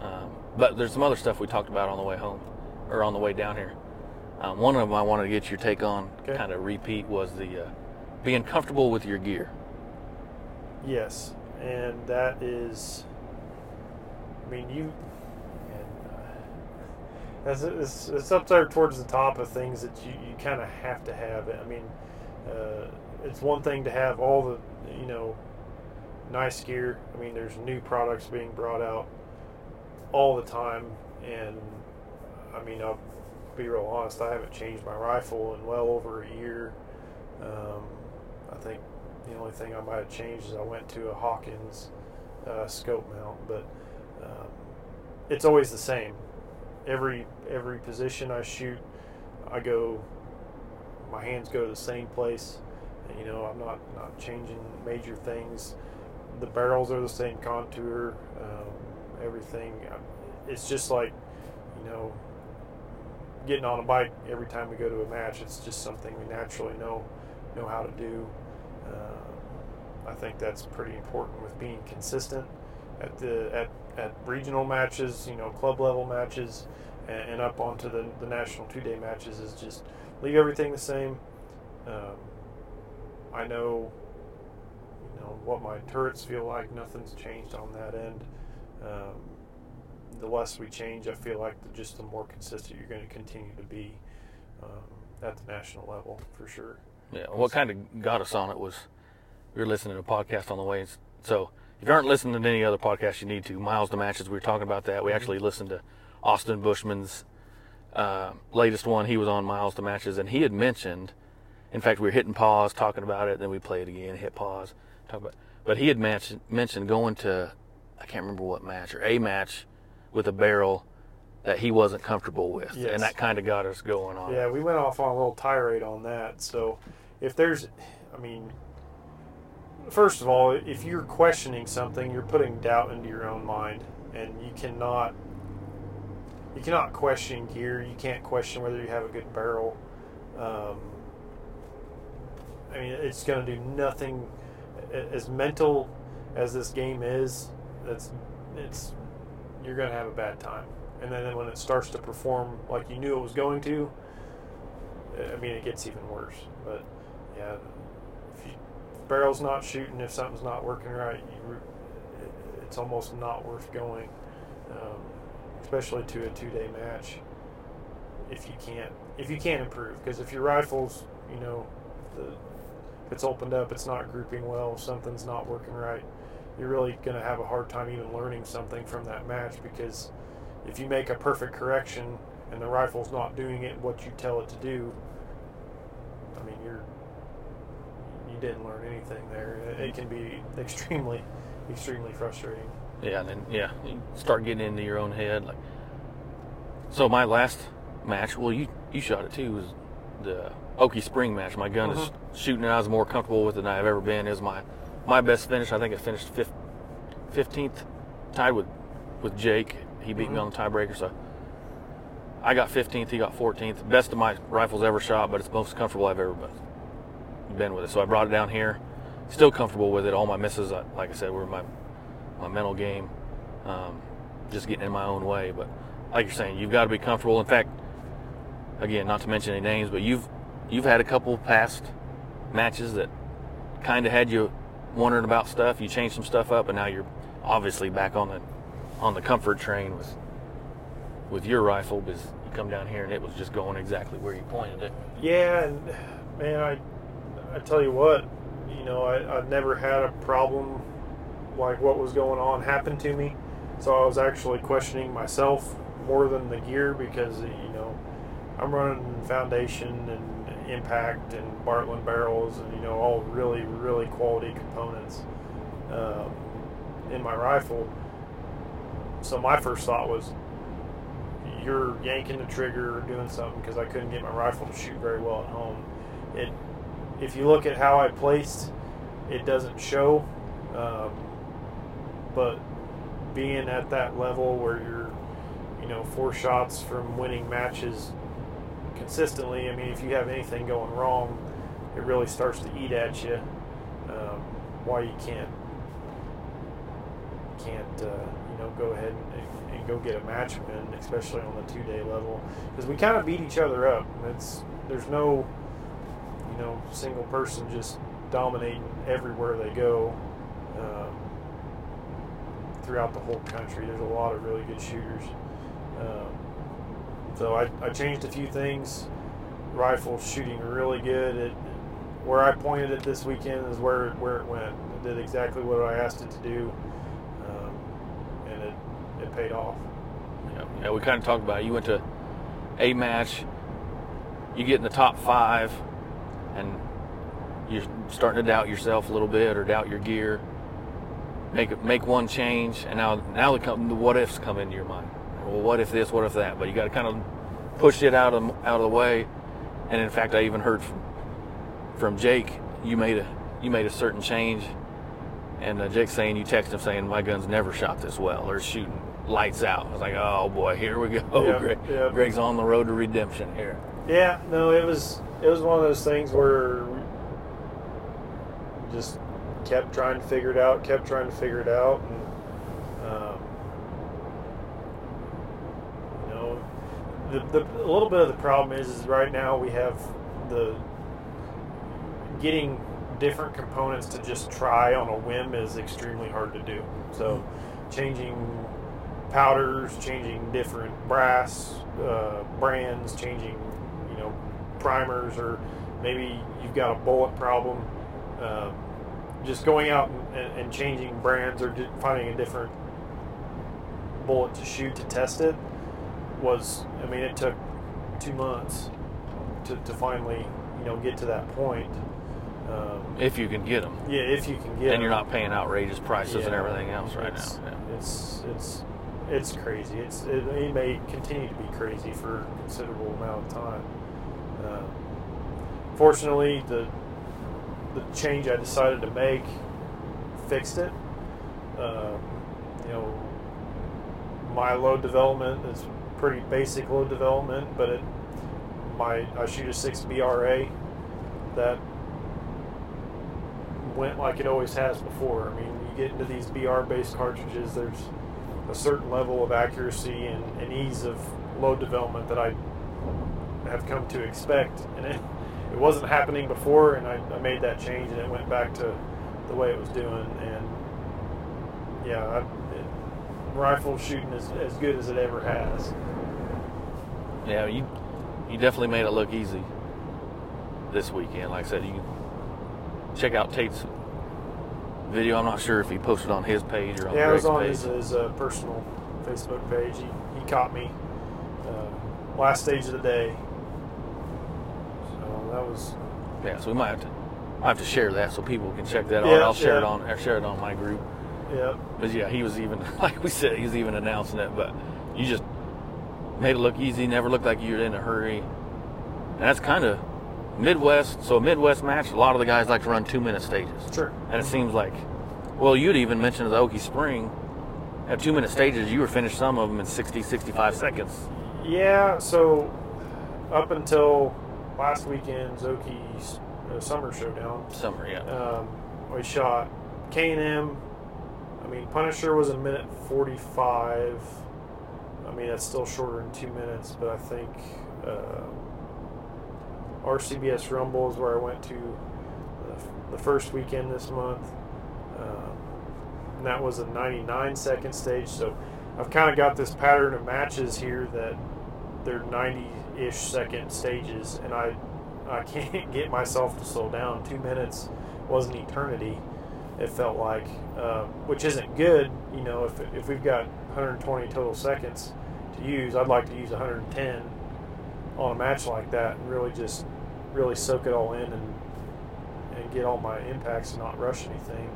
Um, but there's some other stuff we talked about on the way home or on the way down here. Um, one of them I wanted to get your take on,
Okay.
kind of repeat, was the uh, being comfortable with your gear.
Yes, and that is. I mean, you. And, uh, that's it's, it's up there towards the top of things that you kind of have to have. It. I mean, uh, it's one thing to have all the you know nice gear. I mean, there's new products being brought out all the time, and I mean, I'll be real honest. I haven't changed my rifle in well over a year. Um, I think the only thing I might have changed is I went to a Hawkins uh, scope mount, but um, it's always the same. Every every position I shoot, I go. My hands go to the same place. You know, I'm not not changing major things. The barrels are the same contour. Um, everything. It's just like, you know, getting on a bike every time we go to a match. It's just something we naturally know know how to do. Uh, I think that's pretty important with being consistent at the at, at regional matches, you know, club level matches, and, and up onto the, the national two day matches. Is just leave everything the same. Um, I know, you know what my turrets feel like. Nothing's changed on that end. Um, the less we change, I feel like the, just the more consistent you're going to continue to be um, at the national level for sure.
Yeah, what kind of got us on it was we were listening to a podcast on the way. So if you aren't listening to any other podcast, you need to. Miles to Matches, we were talking about that. We actually listened to Austin Buschman's uh, latest one. He was on Miles to Matches, and he had mentioned, in fact, we were hitting pause, talking about it, then we played it again, hit pause, talk about. But he had mentioned mentioned going to, I can't remember what match or a match with a barrel that he wasn't comfortable with,
Yes.
and that kind of got us going on.
Yeah, we went off on a little tirade on that. So, if there's, I mean, first of all, if you're questioning something, you're putting doubt into your own mind, and you cannot, you cannot question gear. You can't question whether you have a good barrel. Um, I mean, it's going to do nothing. As mental as this game is, it's it's you're going to have a bad time. And then when it starts to perform like you knew it was going to, I mean, it gets even worse. But yeah, if, you, if barrel's not shooting, if something's not working right, you, it's almost not worth going, um, especially to a two-day match. If you can't, if you can't improve, because if your rifles, you know, the, if it's opened up, it's not grouping well, something's not working right. you're really going to have a hard time even learning something from that match because if you make a perfect correction and the rifle's not doing it what you tell it to do, I mean, you're you didn't learn anything there. It can be [LAUGHS] extremely, extremely frustrating.
Yeah, and then yeah, you start getting into your own head. Like, so my last match, well, you you shot it too, was the Okie Spring match. My gun is shooting, and I was more comfortable with it than I've ever been. Is my my best finish. I think it finished fifteenth, tied with with Jake. He beat me on the tiebreaker, so I got 15th. He got 14th. Best of my rifles ever shot, but it's the most comfortable I've ever been been with it. So I brought it down here. Still comfortable with it. All my misses, uh, like I said, were my my mental game, um, just getting in my own way. But like you're saying, you've got to be comfortable. In fact, again, not to mention any names, but you've you've had a couple past matches that kind of had you wondering about stuff. You changed some stuff up, and now you're obviously back on the on the comfort train with with your rifle because you come down here and it was just going exactly where you pointed it.
Yeah, and man, I I tell you what, you know, I, I've never had a problem like what was going on happened to me. So I was actually questioning myself more than the gear because, you know, I'm running Foundation and Impact and Bartlein barrels and, you know, all really, really quality components um, in my rifle. So my first thought was, you're yanking the trigger or doing something because I couldn't get my rifle to shoot very well at home. It if you look at how I placed, it doesn't show. Um, but being at that level where you're, you know, four shots from winning matches consistently, I mean, if you have anything going wrong, it really starts to eat at you. Um, why you can't can't uh, you know go ahead and, and, go get a match win, especially on the two day level, because we kind of beat each other up. It's there's no you know, single person just dominating everywhere they go um, throughout the whole country. There's a lot of really good shooters. Um, so I, I changed a few things. Rifle shooting really good. It, where I pointed it this weekend is where where it went. It did exactly what I asked it to do, um, and it it paid off.
Yeah, yeah, we kind of talked about it. You went to a match. You get in the top five and you're starting to doubt yourself a little bit or doubt your gear, make make one change, and now now the, the what ifs come into your mind. Well, what if this? What if that? But you got to kind of push it out of out of the way. And in fact, I even heard from from Jake, you made a you made a certain change, and uh, Jake saying you texted him saying my gun's never shot this well or shooting lights out. I was like, oh boy, here we go.
Yeah, [LAUGHS]
Greg,
yeah.
Greg's on the road to redemption here.
Yeah, no, it was it was one of those things where just kept trying to figure it out, kept trying to figure it out, and um, you know, the, the a little bit of the problem is is right now we have the getting different components to just try on a whim is extremely hard to do. So, changing powders, changing different brass uh, brands, changing you know primers or maybe you've got a bullet problem. Um, just going out and, and, changing brands or finding a different bullet to shoot to test it was, I mean, it took two months to, to finally, you know, get to that point.
Um, if you can get them.
Yeah, if you can get. Them.
And you're not paying outrageous prices yeah, and everything else right
it's,
now.
Yeah. It's it's it's crazy. It's it, it, may continue to be crazy for a considerable amount of time. Uh, fortunately, the the change I decided to make fixed it. Um, you know, my load development is pretty basic load development, but it my I shoot a six BRA that went like it always has before. I mean, you get into these BR based cartridges, there's a certain level of accuracy and, and ease of load development that I have come to expect. And it, it wasn't happening before, and I, I made that change, and it went back to the way it was doing. And yeah, I, it, rifle shooting is as good as it ever has.
Yeah, you you definitely made it look easy this weekend. Like I said, you check out Tate's video. I'm not sure if he posted on his page or on
Yeah, it was on
page.
his, his uh, personal Facebook page. He, he caught me uh, last stage of the day. That was
Yeah, so we might have to, I have to share that so people can check that out.
Yeah,
I'll share it on, I'll share it on my group.
yeah,
But yeah, he was even [LAUGHS] like we said, he was even announcing it. But you just made it look easy. Never looked like you were in a hurry. And that's kind of Midwest. So a Midwest match, a lot of the guys like to run two minute stages.
sure.
And it seems like, well, you'd even mentioned the Okie Spring. At two minute stages, you were finished some of them in 60, 65 seconds.
Yeah, so up until last weekend's Okies uh, Summer Showdown,
Summer, yeah.
um, we shot K and M. I mean, Punisher was a minute forty-five. I mean, that's still shorter than two minutes, but I think uh, RCBS Rumble is where I went to the, the first weekend this month, um, and that was a ninety-nine second stage. So I've kind of got this pattern of matches here that they're ninety-ish second stages, and I [LAUGHS] I can't get myself to slow down. Two minutes was an eternity. It felt like, uh, which isn't good. You know, if, if we've got 120 total seconds to use, I'd like to use 110 on a match like that and really just really soak it all in and and get all my impacts and not rush anything.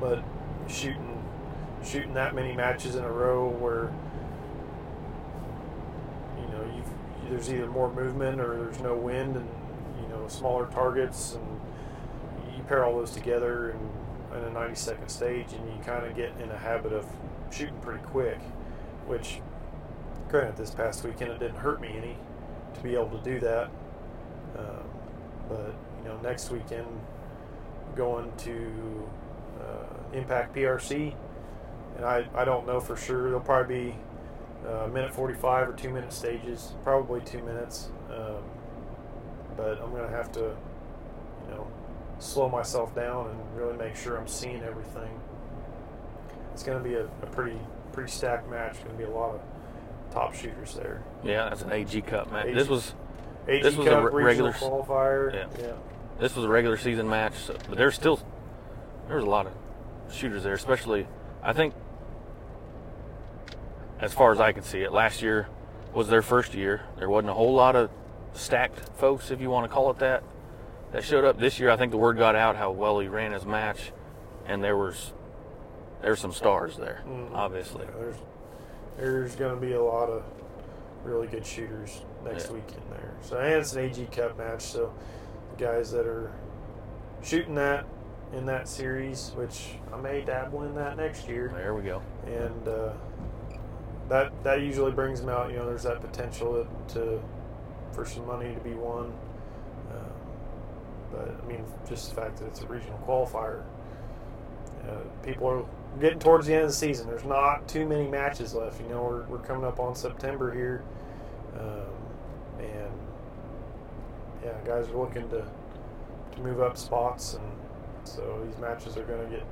But shooting shooting that many matches in a row where you know you've there's either more movement or there's no wind and you know smaller targets and you pair all those together in, in a 90 second stage and you kind of get in a habit of shooting pretty quick which granted this past weekend it didn't hurt me any to be able to do that um, but you know next weekend going to uh, impact prc and I, I don't know for sure. There'll probably be uh, minute 45 or two minute stages, probably two minutes. Um, but I'm going to have to, you know, slow myself down and really make sure I'm seeing everything. It's going to be a, a pretty pretty stacked match. Going to be a lot of top shooters there.
Yeah, that's an AG Cup match.
AG
This was
AG
This was a
Cup
re- regular
qualifier.
Yeah.
yeah.
this was a regular season match, so, but there's still there's a lot of shooters there, especially I think as far as I can see it, last year was their first year. There wasn't a whole lot of stacked folks, if you want to call it that, that showed up. This year, I think the word got out how well he ran his match, and there was there's some stars there,
Mhm.
obviously.
Yeah, there's there's going to be a lot of really good shooters next
Yeah.
weekend there. So and it's an AG Cup match, so the guys that are shooting that in that series, which I may dabble in that next year,
There we go.
and uh, that that usually brings them out. You know, there's that potential to for some money to be won. Um, but I mean, just the fact that it's a regional qualifier, uh, people are getting towards the end of the season. There's not too many matches left. You know, we're, we're coming up on September here, um, and yeah, guys are looking to to move up spots, and so these matches are going to get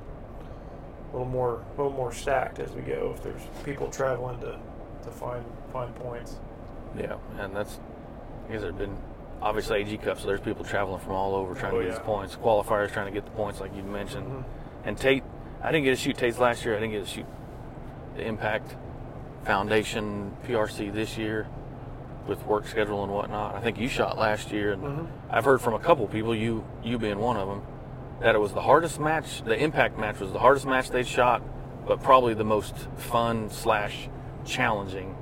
a little more a little more stacked as we go. If there's people traveling to to find find points.
Yeah, and that's because there've been obviously AG Cup, so there's people traveling from all over trying
Oh,
to get
yeah.
these points. Qualifiers trying to get the points, like you mentioned.
Mhm.
And Tate, I didn't get to shoot Tate's last year. I didn't get to shoot the Impact Foundation PRC this year with work schedule and whatnot. I think you shot last year, and
Mhm.
I've heard from a couple people, you you being one of them, that it was the hardest match. The Impact match was the hardest match they'd shot, but probably the most fun slash challenging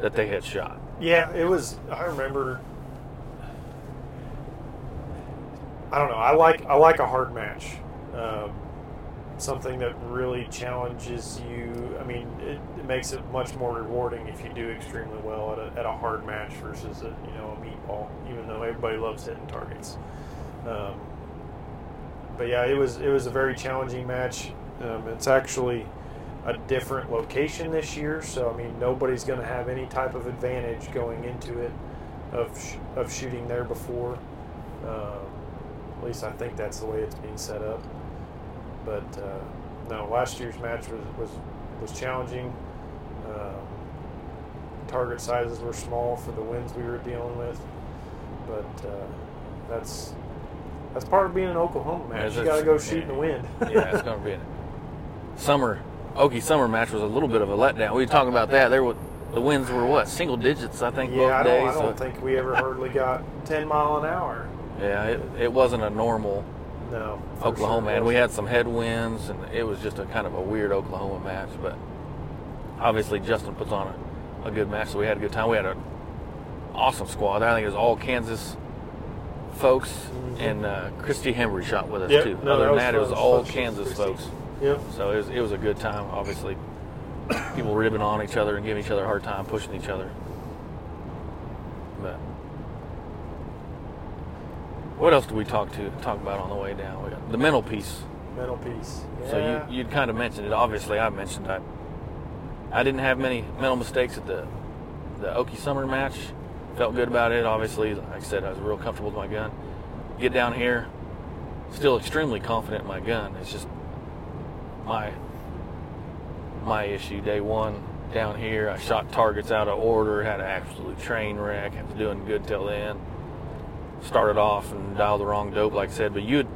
that they had shot.
Yeah, it was. I remember. I don't know. I like I like a hard match. Um, something that really challenges you. I mean, it, it makes it much more rewarding if you do extremely well at a, at a hard match versus a you know a meatball. Even though everybody loves hitting targets. Um, but yeah, it was it was a very challenging match. Um, it's actually a different location this year, so I mean nobody's going to have any type of advantage going into it of sh- of shooting there before. Um, at least I think that's the way it's being set up. But uh, no, last year's match was was, was challenging. Um, target sizes were small for the winds we were dealing with, but uh, that's That's part of being an Oklahoma
man.
You got to go shoot in the wind. [LAUGHS]
yeah, it's going to be a summer. Okie summer match was a little bit of a letdown. We were talking about that. There were the winds were what single digits, I think, both
yeah, I
days.
don't, I don't think we ever hardly got 10 mile an hour.
yeah, it, it wasn't a normal
No.
Oklahoma,
sure
and we had some headwinds, and it was just a kind of a weird Oklahoma match. But obviously, Justin puts on a, a good match, so we had a good time. We had an awesome squad. I think it was all Kansas folks, and uh, Christy Hembry shot with us
Yep,
too.
no,
Other than
was
that, it was
It was
all Kansas
Christy.
folks.
Yep.
So it was, it was a good time. Obviously, people ribbing on each other and giving each other a hard time, pushing each other. But what else do we talk to talk about on the way down? We got the mental piece.
Mental piece.
So you you'd kind of mentioned it. Obviously, I mentioned I I didn't have many mental mistakes at the the Okie Summer match. Felt good about it. Obviously, like I said, I was real comfortable with my gun. Get down here, still extremely confident in my gun. It's just my my issue. Day one down here, I shot targets out of order. Had an absolute train wreck. I was doing good till then. Started off and dialed the wrong dope, like I said. But you'd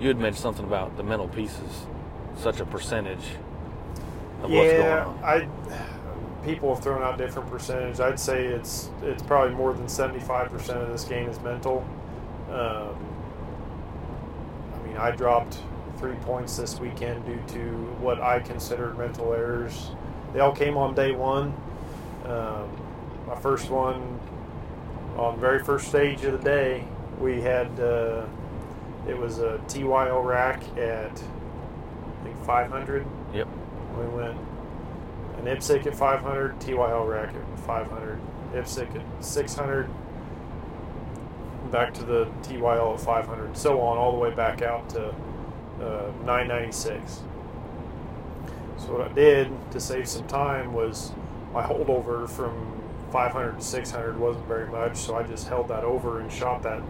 you had mentioned something about the mental pieces, such a percentage of what's going
yeah,
on.
I people have thrown out different percentage. I'd say it's it's probably more than seventy five percent of this game is mental. Um, I mean, I dropped three points this weekend due to what I considered mental errors. They all came on day one. Um, my first one on the very first stage of the day, we had uh, it was a TYO rack at I think 500.
Yep.
We went an at 500, TYL rack at 500, IPSC at 600, back to the TYL at 500, so on, all the way back out to uh, 996. So what I did to save some time was my holdover from 500 to 600 wasn't very much, so I just held that over and shot that,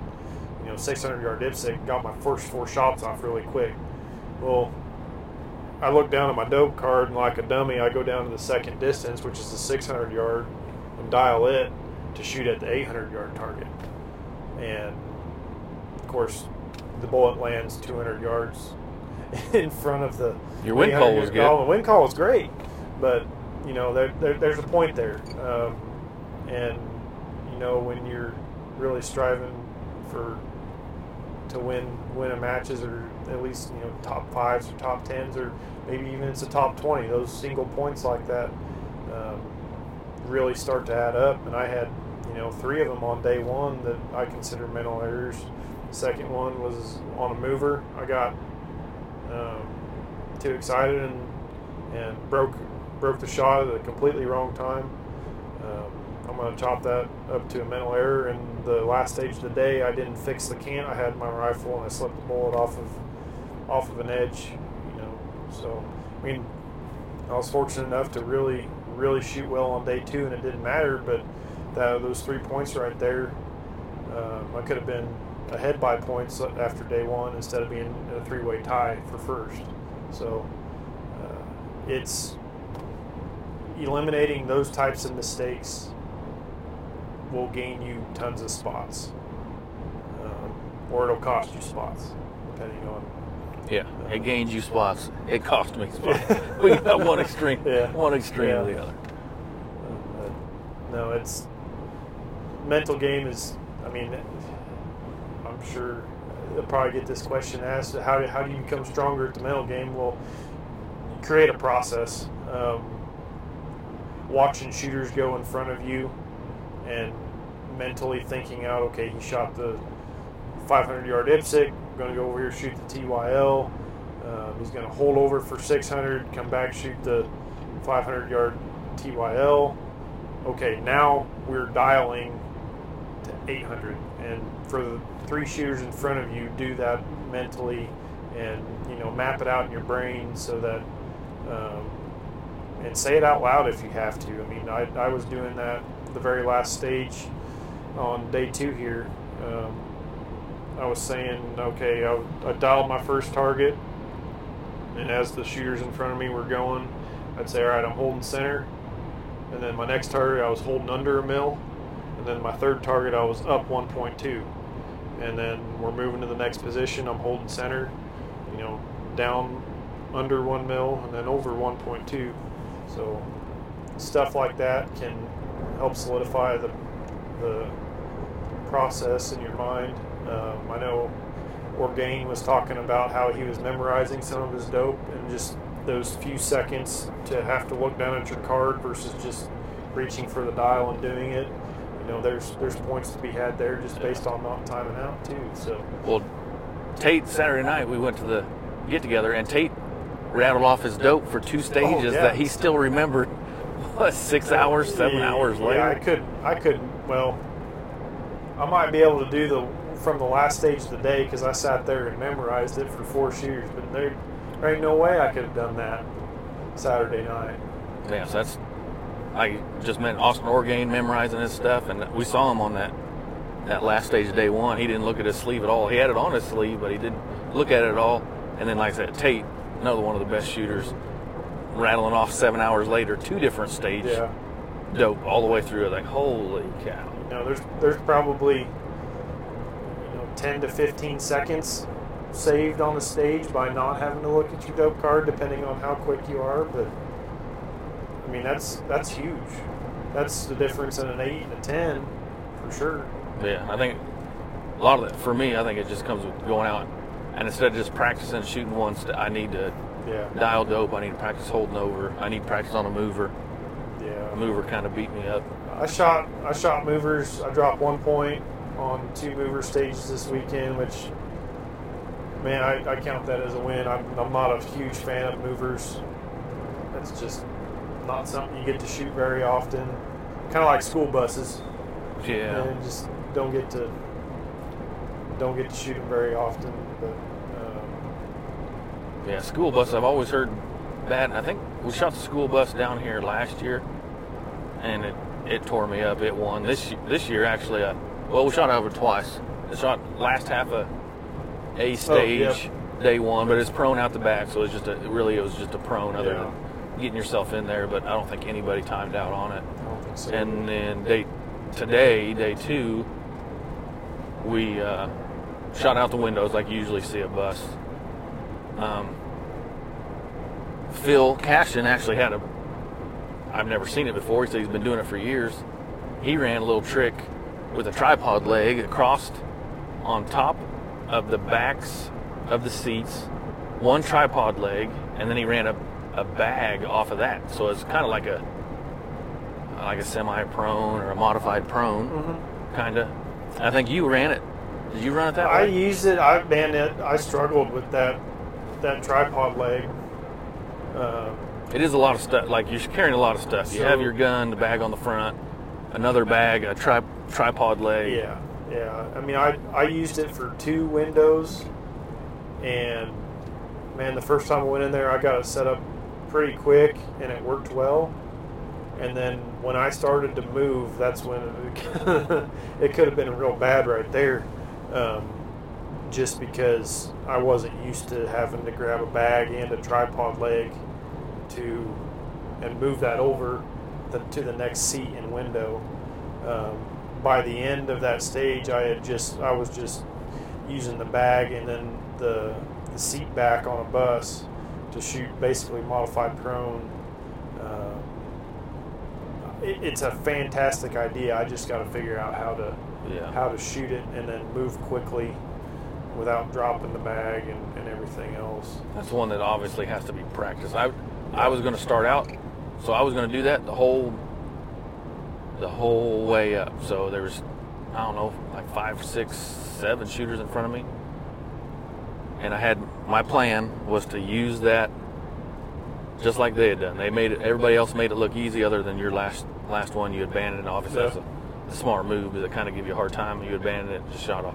you know, 600 yard IPSC, got my first four shots off really quick. Well, I look down at my dope card and like a dummy, I go down to the second distance, which is the 600 yard, and dial it to shoot at the 800 yard target. And of course, the bullet lands 200 yards [LAUGHS] in front of the.
Your wind call was good.
The wind call was great, but you know there, there there's a point there, um, and you know when you're really striving for to win win a matches or at least you know top fives or top tens or maybe even it's a top 20 those single points like that um, really start to add up. And i had you know three of them on day one that i consider mental errors. Second one was on a mover. I got um, too excited and and broke broke the shot at a completely wrong time. Um, I'm going to chop that up to a mental error. And the last stage of the day, I didn't fix the can. I had my rifle and I slipped the bullet off of off of an edge. You know, so I mean, I was fortunate enough to really really shoot well on day two, and it didn't matter. But that, those three points right there, um, I could have been ahead by points after day one instead of being in a three way tie for first. So uh, it's eliminating those types of mistakes will gain you tons of spots, um, or it'll cost you spots, depending on.
Yeah, it gains you spots. It cost me spots. [LAUGHS] we got one extreme,
Yeah.
one extreme
Yeah.
or the other.
No, it's mental game is. I mean, I'm sure they'll probably get this question asked: How do, how do you become stronger at the mental game? Well, create a process. Um, watching shooters go in front of you and mentally thinking out, okay, he shot the 500 yard IPSC. Going to go over here shoot the TYL. Um, he's going to hold over for 600, come back shoot the 500 yard TYL. Okay, now we're dialing to 800, and for the three shooters in front of you, do that mentally, and you know map it out in your brain so that. Um, and say it out loud if you have to. I mean, I, I was doing that the very last stage on day two here. Um, I was saying, okay, I, I dialed my first target, and as the shooters in front of me were going, I'd say, all right, I'm holding center. And then my next target, I was holding under a mil. And then my third target, I was up 1.2. and then we're moving to the next position. I'm holding center, you know, down under one mil and then over 1.2. So stuff like that can help solidify the the process in your mind. Um, I know Orgain was talking about how he was memorizing some of his dope and just those few seconds to have to look down at your card versus just reaching for the dial and doing it. You know, there's there's points to be had there just based on not timing out too. So
Well, Tate Saturday night we went to the get together and Tate rattled off his dope for two stages
yeah.
that he still remembered. [LAUGHS] What six hours, seven
Yeah,
hours
yeah,
later?
I could I could well I might be able to do the from the last stage of the day because I sat there and memorized it for four shooters, but there, there ain't no way I could have done that Saturday night.
Yeah, so that's. I just met Austin Orgain memorizing his stuff, and we saw him on that that last stage of day one. He didn't look at his sleeve at all. He had it on his sleeve, but he didn't look at it at all. And then, like I said, Tate, another one of the best shooters, rattling off seven hours later, two different stage
Yeah.
dope all the way through. Like, holy cow!
You know, there's there's probably 10 to 15 seconds saved on the stage by not having to look at your dope card, depending on how quick you are. But I mean, that's that's huge. That's the difference in an eight and a ten, for sure.
Yeah, I think a lot of it for me. I think it just comes with going out, and instead of just practicing shooting once, I need to
Yeah.
dial dope. I need to practice holding over. I need practice on a mover.
Yeah.
A mover kind of beat me up.
I shot I shot movers. I dropped one point on two mover stages this weekend, which man, I, I count that as a win. I'm, I'm not a huge fan of movers. That's just not something you get to shoot very often. Kind of like school buses.
Yeah.
and just don't get to don't get to shoot them very often. But um,
Yeah, school bus. I've always heard bad. I think we shot the school bus down here last year, and it it tore me up. It won this this year actually. Uh, well, we shot over twice. It shot last half of a stage
yep.
day one, but it's prone out the back, so it's just a really it was just a prone other
Yeah.
than getting yourself in there. But I don't think anybody timed out on it.
I don't think so.
And then day today, day two, we uh, shot out the windows like you usually see a bus. Um, Phil Cashin actually had a. I've never seen it before. He said he's been doing it for years. He ran a little trick with a tripod leg across on top of the backs of the seats, one tripod leg, and then he ran a, a bag off of that. So it's kind of like a like a semi-prone or a modified prone,
Mhm.
kind of. I think you ran it. Did you run it that
I
way?
I used it. I man, it, I struggled with that that tripod leg. Uh,
It is a lot of stuff. Like you're carrying a lot of stuff. You have your gun, the bag on the front, another bag, a tri- tripod leg.
yeah, yeah. I mean, I I used it for two windows, and man, the first time I went in there, I got it set up pretty quick, and it worked well. And then when I started to move, that's when it, [LAUGHS] it could have been real bad right there. Um, just because I wasn't used to having to grab a bag and a tripod leg to and move that over the, to the next seat and window. Um, by the end of that stage, I had just I was just using the bag and then the, the seat back on a bus to shoot basically modified prone. Uh, it, it's a fantastic idea. I just got to figure out how to
Yeah.
how to shoot it and then move quickly without dropping the bag and, and everything else.
That's one that obviously has to be practiced. I I was going to start out, so I was going to do that the whole the whole way up. So there was I don't know like five, six, seven shooters in front of me, and I had my plan was to use that just like they had done. They made it. Everybody else made it look easy, other than your last last one. You abandoned it. Obviously,
Yeah.
that's a, a smart move. Because it kind of give you a hard time. You abandoned it, and just shot off.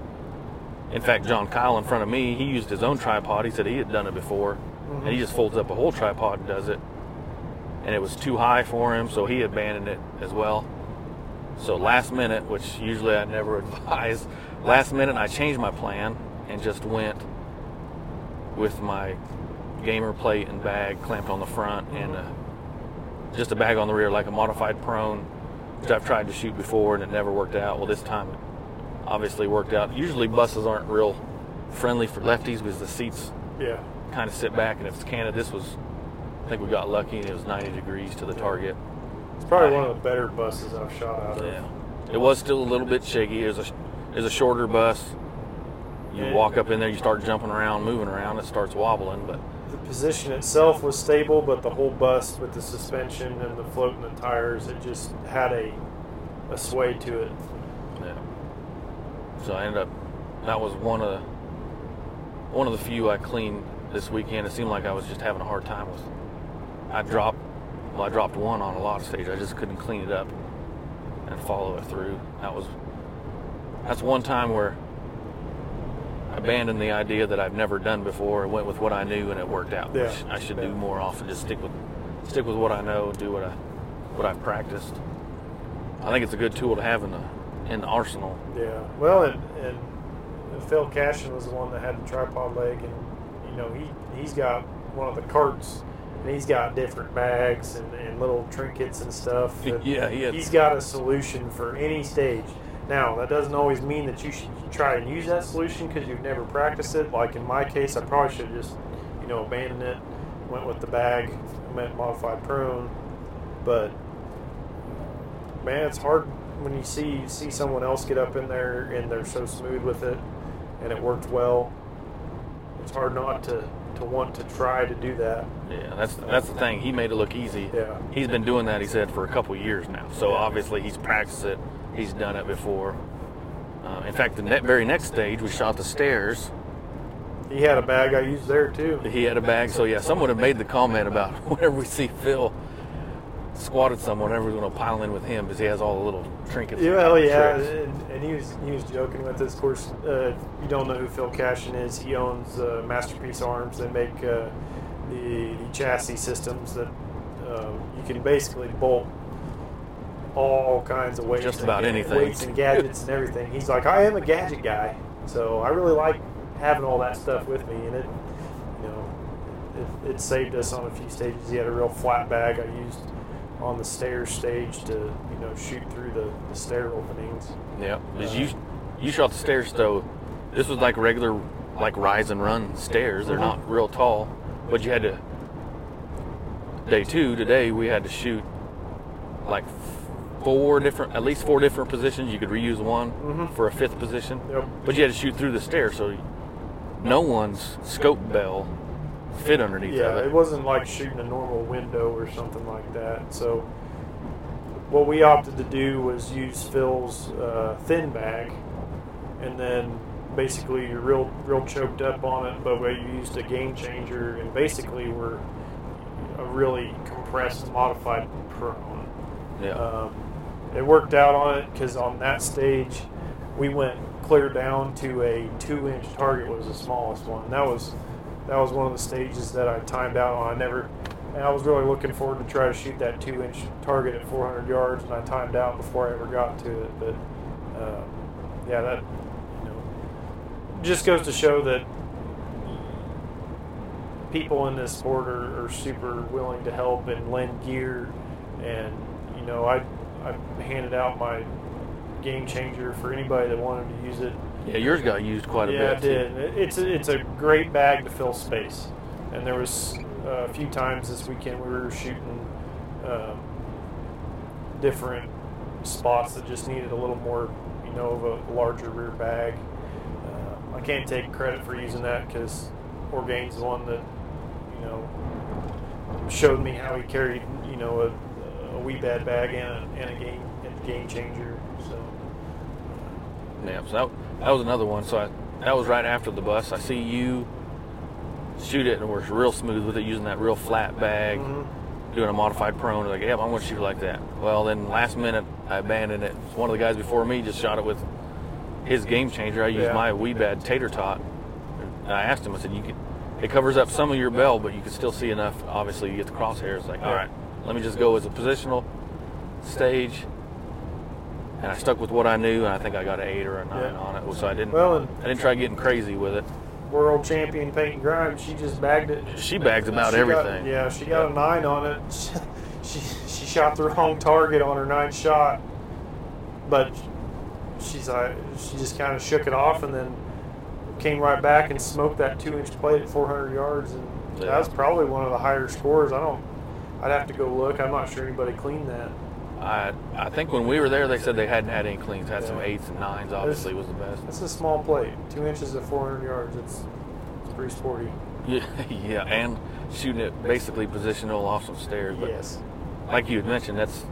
In fact, John Kyle in front of me, he used his own tripod. He said he had done it before, mm-hmm. and he just folds up a whole tripod and does it. And it was too high for him, so he abandoned it as well. So last minute, which usually I never [LAUGHS] advise, last minute I changed my plan and just went with my gamer plate and bag clamped on the front and uh, just a bag on the rear like a modified prone, which I've tried to shoot before and it never worked out. Well, this time it obviously worked out. Usually buses aren't real friendly for lefties because the seats
Yeah.
kind of sit back, and if it's Canada, this was. I think we got lucky, and it was 90 degrees to the target.
It's probably one of the better buses I've shot out of.
Yeah, it was still a little bit shaky. It was a, a shorter bus. You walk up in there, you start jumping around, moving around, it starts wobbling. But
The position itself was stable, but the whole bus with the suspension and the float and the tires, it just had a a sway to it.
yeah, so I ended up. That was one of the one of the few I cleaned this weekend. It seemed like I was just having a hard time with. I dropped. Well, I dropped one on a lot of stage. I just couldn't clean it up and follow it through. That was. That's one time where I abandoned the idea that I've never done before and went with what I knew and it worked out.
Yeah.
Which I should do more often. Just stick with stick with what I know, do what I what I've practiced. I think it's a good tool to have in the in the arsenal.
Yeah. Well, and, and Phil Cashin was the one that had the tripod leg, and you know he he's got one of the carts, and he's got different bags and, and little trinkets and stuff. [LAUGHS] and
Yeah, he
He's got a solution for any stage. Now that doesn't always mean that you should try and use that solution because you've never practiced it. Like in my case, I probably should have just you know abandoned it, went with the bag, went modified prone, but man, it's hard when you see see someone else get up in there and they're so smooth with it, and it worked well. It's hard not to to want to try to do that.
Yeah, that's that's the thing. He made it look easy.
Yeah.
He's been doing that. He said for a couple years now. So obviously he's practiced it. He's done it before. Uh, in fact, the ne- very next stage, we shot the stairs.
He had a bag I used there too.
He had a bag. So yeah, someone had made the comment about [LAUGHS] whenever we see Phil squatted someone, we're going to pile in with him because he has all the little trinkets.
Yeah, well, yeah, and, and he was he was joking with this. Of course, uh, you don't know who Phil Cashin is. He owns uh, Masterpiece Arms. They make uh, the, the chassis systems that uh, you can basically bolt all kinds of weights,
Just about
ga-
anything.
weights and gadgets and everything. He's like, I am a gadget guy, so I really like having all that stuff with me, and it, you know, it, it saved us on a few stages. He had a real flat bag I used on the stairs stage to you know shoot through the, the stair openings.
Yeah, 'cause you you shot the stairs though. This was like regular, like rise and run stairs. They're not real tall, but you had to. Day two today we had to shoot like four different, at least four different positions. You could reuse one
Mhm.
for a fifth position,
Yep.
but you had to shoot through the stairs, so no one's scope bell fit underneath
Yeah,
of it.
wasn't like shooting a normal window or something like that. So what we opted to do was use Phil's uh, thin bag, and then basically you're real real choked up on it, but we used a game changer, and basically we're a really compressed, modified prone.
yeah,
Um, it worked out on it because on that stage we went clear down to a two-inch target was the smallest one. That was that was one of the stages that I timed out on. I never, and I was really looking forward to try to shoot that two-inch target at 400 yards, and I timed out before I ever got to it. But uh, yeah, that you know just goes to show that people in this sport are, are super willing to help and lend gear and you know I I handed out my game changer for anybody that wanted to use it.
Yeah. Yours got used quite a
yeah,
bit.
Yeah, it did. It's a, it's a great bag to fill space, and there was uh, a few times this weekend we were shooting um, different spots that just needed a little more, you know, of a larger rear bag. Uh, I can't take credit for using that because Orgain's the one that you know showed me how he carried, you know, a, a Wiebad bag and a, and a game and a game changer. So
Yeah, so that, was another one. So I, that was right after the bus. I see you shoot it and we're real smooth with it using that real flat bag,
Mhm.
doing a modified prone. Like, yep, I'm going to shoot like that. Well, then last minute I abandoned it. One of the guys before me just shot it with his game changer. I used
Yeah.
my Wiebad tater tot. And I asked him, I said, you could, it covers up some of your bell, but you can still see enough. Obviously, you get the crosshairs. Like, all right, let me just go as a positional stage. And I stuck with what I knew, and I think I got an eight or a nine
Yeah.
on it. So I didn't.
Well, and-
I didn't try getting crazy with it.
world champion Peyton Grimes, she just bagged it.
She bags about
She got-
everything.
yeah, she got a nine on it. [LAUGHS] She, she shot the wrong target on her ninth shot, but she's like, she just kind of shook it off and then came right back and smoked that two inch plate at 400 yards, and
Yeah.
that was probably one of the higher scores. I don't. I'd have to go look. I'm not sure anybody cleaned that.
I I think when we were there, they said they hadn't had any cleans. Had some eights and nines. Obviously, was the best.
It's a small plate, two inches at 400 yards. It's it's pretty sporty. [LAUGHS]
Yeah, yeah, and shooting it basically positional off some stairs. But
Yes.
like you had mentioned, that's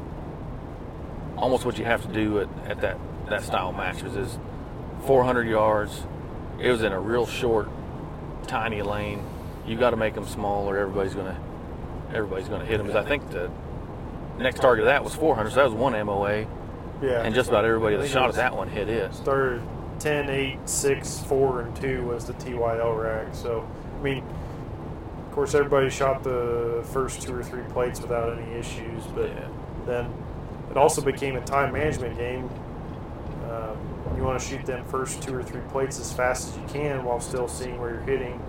almost what you have to do at, at that that style matches is 400 yards. It was in a real short, tiny lane. You got to make them small, or everybody's gonna everybody's gonna hit them. Because I think the next target of that was 400, so that was one MOA,
Yeah.
and just about everybody that shot at that one hit it.
Third, 10, 8, 6, 4, and 2 was the KYL rack. So, I mean, of course, everybody shot the first two or three plates without any issues, but
Yeah.
then it also became a time management game. Um, you want to shoot them first two or three plates as fast as you can while still seeing where you're hitting.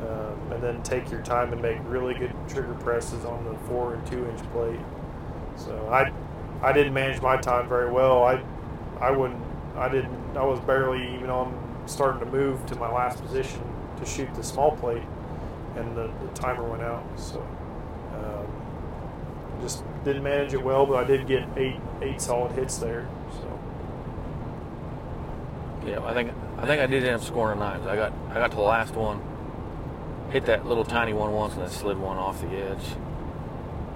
Um, and then take your time and make really good trigger presses on the four and two inch plate. So I, I didn't manage my time very well. I, I wouldn't. I didn't. I was barely even on starting to move to my last position to shoot the small plate, and the, the timer went out. So, um, just didn't manage it well. But I did get eight eight solid hits there. So
Yeah, I think I think I did end up scoring a nines. I got I got to the last one, hit that little tiny one once, and then slid one off the edge.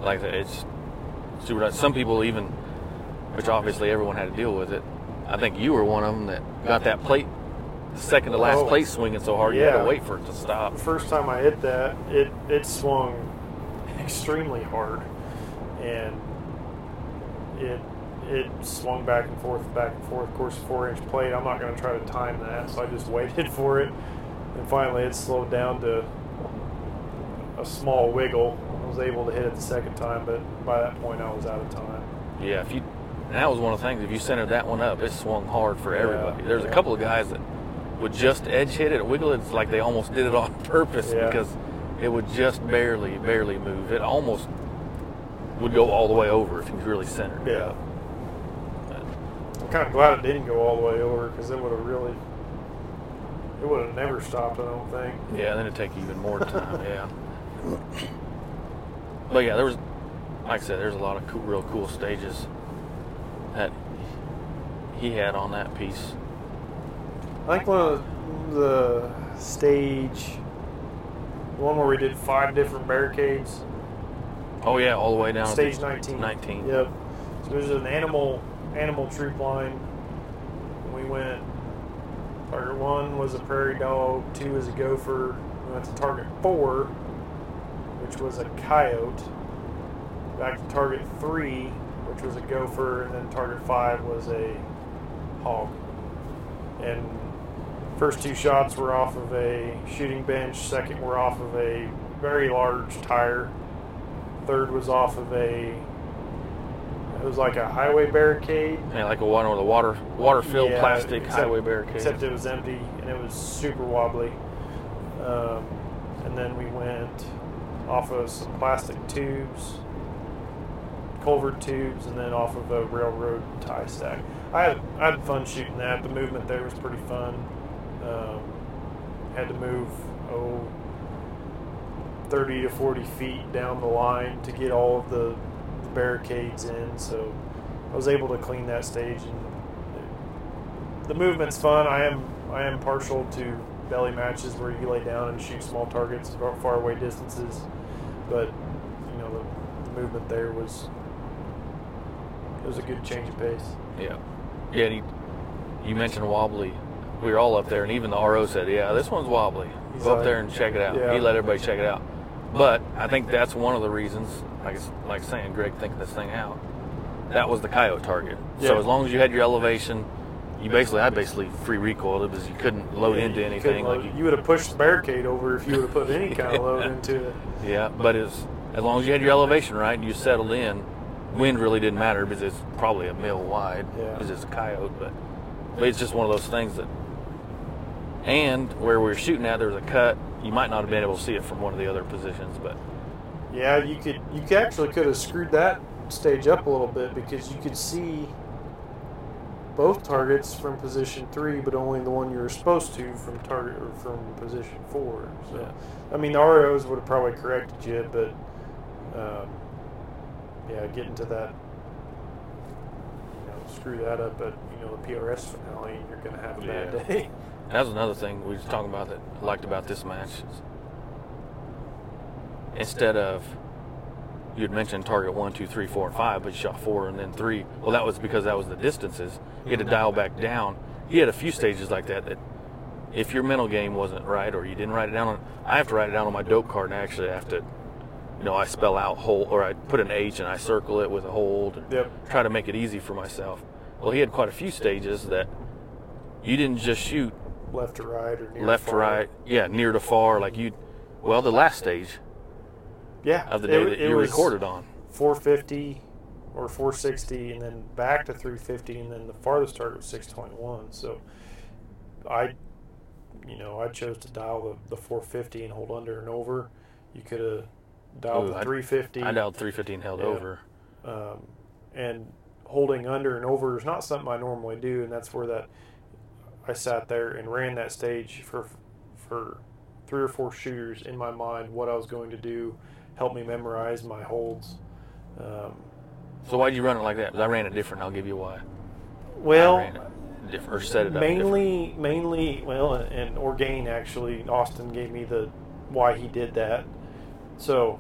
Like that, it's super. nice. Some people even, which obviously everyone had to deal with it. I think you were one of them that got that plate, second to last
Oh.
plate swinging so hard you had to wait for it to stop.
the first time I hit that, it it swung extremely hard, and it it swung back and forth, back and forth. Of course, four inch plate. I'm not going to try to time that, so I just [LAUGHS] waited for it, and finally it slowed down to a small wiggle. I was able to hit it the second time, but by that point I was out of time.
Yeah, if you that was one of the things. If you centered that one up, it swung hard for
Yeah,
everybody. There's a couple of guys that would just edge hit it, wiggle it. It's like they almost did it on [LAUGHS] purpose
Yeah.
because it would just barely, barely move. It almost would go all the way over if you really centered it
Yeah.
But,
I'm kind of glad it didn't go all the way over because it would have really, it would have never stopped. I don't think.
yeah, then it'd take even more time. [LAUGHS] yeah. But yeah, there was, like I said, there's a lot of cool, real cool stages that he had on that piece.
I think one of the, the stage, the one where we did five different barricades,
Oh yeah, all the way down. to
stage 19.
19.
Yep. So there's an animal animal troop line. We went. Target one was a prairie dog. Two was a gopher. We went to target four, which was a coyote. Back to target three, which was a gopher, and then target five was a hog. And first two shots were off of a shooting bench. Second were off of a very large tire. Third was off of a. It was like a highway barricade.
Yeah, like a one the water water filled
Yeah,
plastic
except-
highway barricade.
Except it was empty and it was super wobbly. Um, and then we went off of some plastic tubes, culvert tubes, and then off of a railroad tie stack. I had I had fun shooting that. The movement there was pretty fun. Um, had to move oh 30 to 40 feet down the line to get all of the, the barricades in. So I was able to clean that stage, and the movement's fun. I am I am partial to belly matches where you lay down and shoot small targets far, far away distances, but you know the, movement there was it was a good change of pace.
Yeah, yeah. and he, you mentioned wobbly. We were all up there, and even the RO said, "Yeah, this one's wobbly.
He's
Go up there and check it out."
Yeah.
He let everybody check it out. But I think that's one of the reasons, like like saying, Greg thinking this thing out. That was the coyote target.
Yeah.
So as long as you had your elevation, you basically I basically free recoiled it because you couldn't load
Yeah,
into
you
anything.
couldn't
Like you,
you would have pushed the barricade over if you would have put any [LAUGHS] kind of load into it.
Yeah, but as as long as you had your elevation right and you settled in, wind really didn't matter because it's probably a mil wide
Yeah.
because it's a coyote. But, but it's just one of those things that. And where we were shooting at, there was a cut. You might not have been able to see it from one of the other positions, but
Yeah, you could you could actually could have screwed that stage up a little bit because you could see both targets from position three, but only the one you were supposed to from target or from position four. So,
Yeah.
I mean, the ROs would have probably corrected you, but um, yeah, getting to that, you know, screw that up at you know the PRS finale, you're going to have a bad
Yeah.
day.
That was another thing we was talking about that I liked about this match. Instead of you had mentioned target one, two, three, four, and five, but you shot four and then three. Well, that was because that was the distances. You had to mm-hmm. dial back down. He had a few stages like that. That if your mental game wasn't right or you didn't write it down on, I have to write it down on my dope card, and actually have to, you know, I spell out hold or I put an H and I circle it with a hold. And
Yep.
Try to make it easy for myself. Well, he had quite a few stages that you didn't just shoot
Left to right or near
left to right, yeah, near to far. Like you, well, the last stage
Yeah,
of the day
it,
that
it
you
was
recorded on.
450 or 460, and then back to 350, and then the farthest target was 621. So I, you know, I chose to dial the, the 450 and hold under and over. You could have dialed
Ooh,
the
I-
350.
I dialed 350 and held
Yeah.
over.
um, and holding under and over is not something I normally do, and that's where that I sat there and ran that stage for for three or four shooters in my mind what I was going to do, help me memorize my holds. Um,
So why'd you run it like that? 'Cause I ran it different. I'll give you why.
Well,
different or set it up
mainly, mainly, well, and Orgain actually, Austin gave me the why he did that. So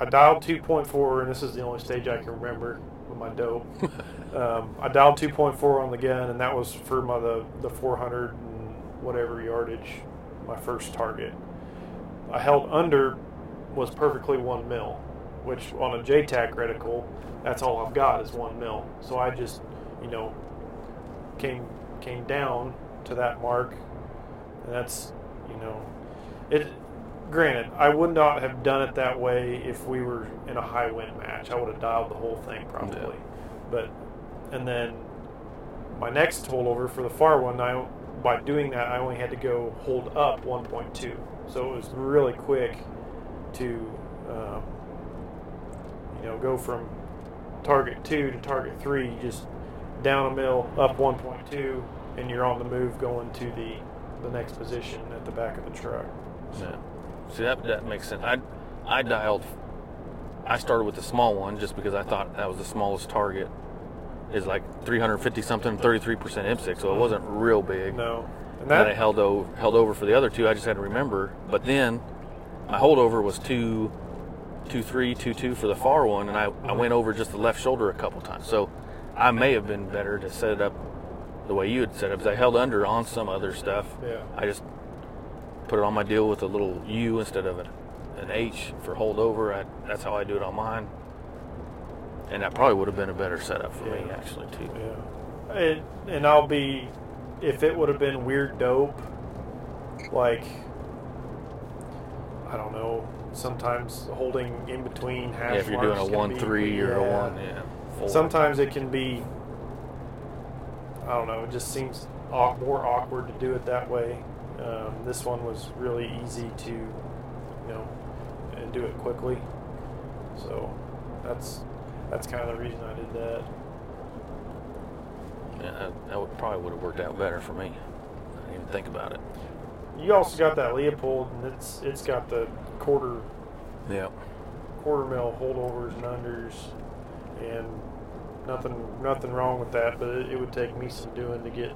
I dialed 2.4, and this is the only stage I can remember with my dope. [LAUGHS] um, I dialed 2.4 on the gun, and that was for my the, the 400 and whatever yardage, my first target. I held under was perfectly one mil, which on a JTAC reticle, that's all I've got is one mil. So I just, you know, came came down to that mark, and that's, you know, it. Granted, I would not have done it that way if we were in a high wind match. I would have dialed the whole thing probably, but and then my next holdover for the far one, I by doing that I only had to go hold up 1.2, so it was really quick to um, you know go from target two to target three, just down a mill, up 1.2, and you're on the move going to the the next position at the back of the truck.
Yeah. See that that makes sense. I I dialed. I started with the small one just because I thought that was the smallest target. Is like 350 something, 33 percent M6, so it wasn't real big.
No, and
And then I held over held over for the other two. I just had to remember. But then my holdover was two, two three, two two for the far one, and I, I mm-hmm. went over just the left shoulder a couple times. So I may have been better to set it up the way you had set it. Up because I held under on some other stuff.
Yeah.
I just put it on my deal with a little U instead of an, an H for holdover. I, that's how I do it on mine. And that probably would have been a better setup for me actually too.
Yeah. And, and I'll be, if it would have been weird dope, like, I don't know, sometimes holding in between half
Yeah, if you're doing a one three or a one, yeah. Four.
Sometimes it can be, I don't know, it just seems more awkward to do it that way. Um, this one was really easy to, you know, and do it quickly. So that's that's kind of the reason I did that.
Yeah, that, that would probably would have worked out better for me. I didn't even think about it.
You also got that Leupold, and it's it's got the quarter
Yeah.
quarter mil holdovers and unders, and nothing nothing wrong with that. But it, it would take me some doing to get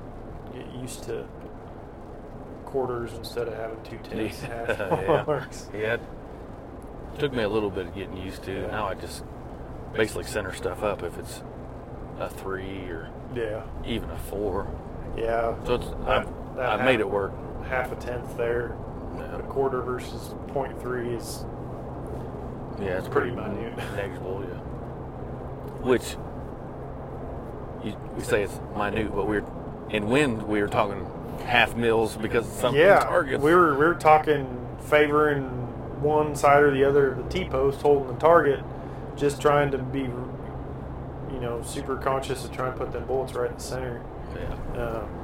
get used to quarters instead of having two tenths
yeah. [LAUGHS] Yeah. It took me a little bit of getting used to.
Yeah.
Now I just basically center stuff up if it's a three or
Yeah,
even a four.
yeah.
So it's I've, I've made it work.
Half a tenth there.
Yeah.
A quarter versus 0.3 is
Yeah, it's
Pretty
pretty,
minute. [LAUGHS]
negligible. Yeah. Which you, we say it's minute, but we're in wind. We were talking half mils because of some
yeah.
targets.
We were we were talking favoring one side or the other of the T post, holding the target, just trying to be, you know, super conscious of trying to put them bullets right in the center.
yeah.
Um,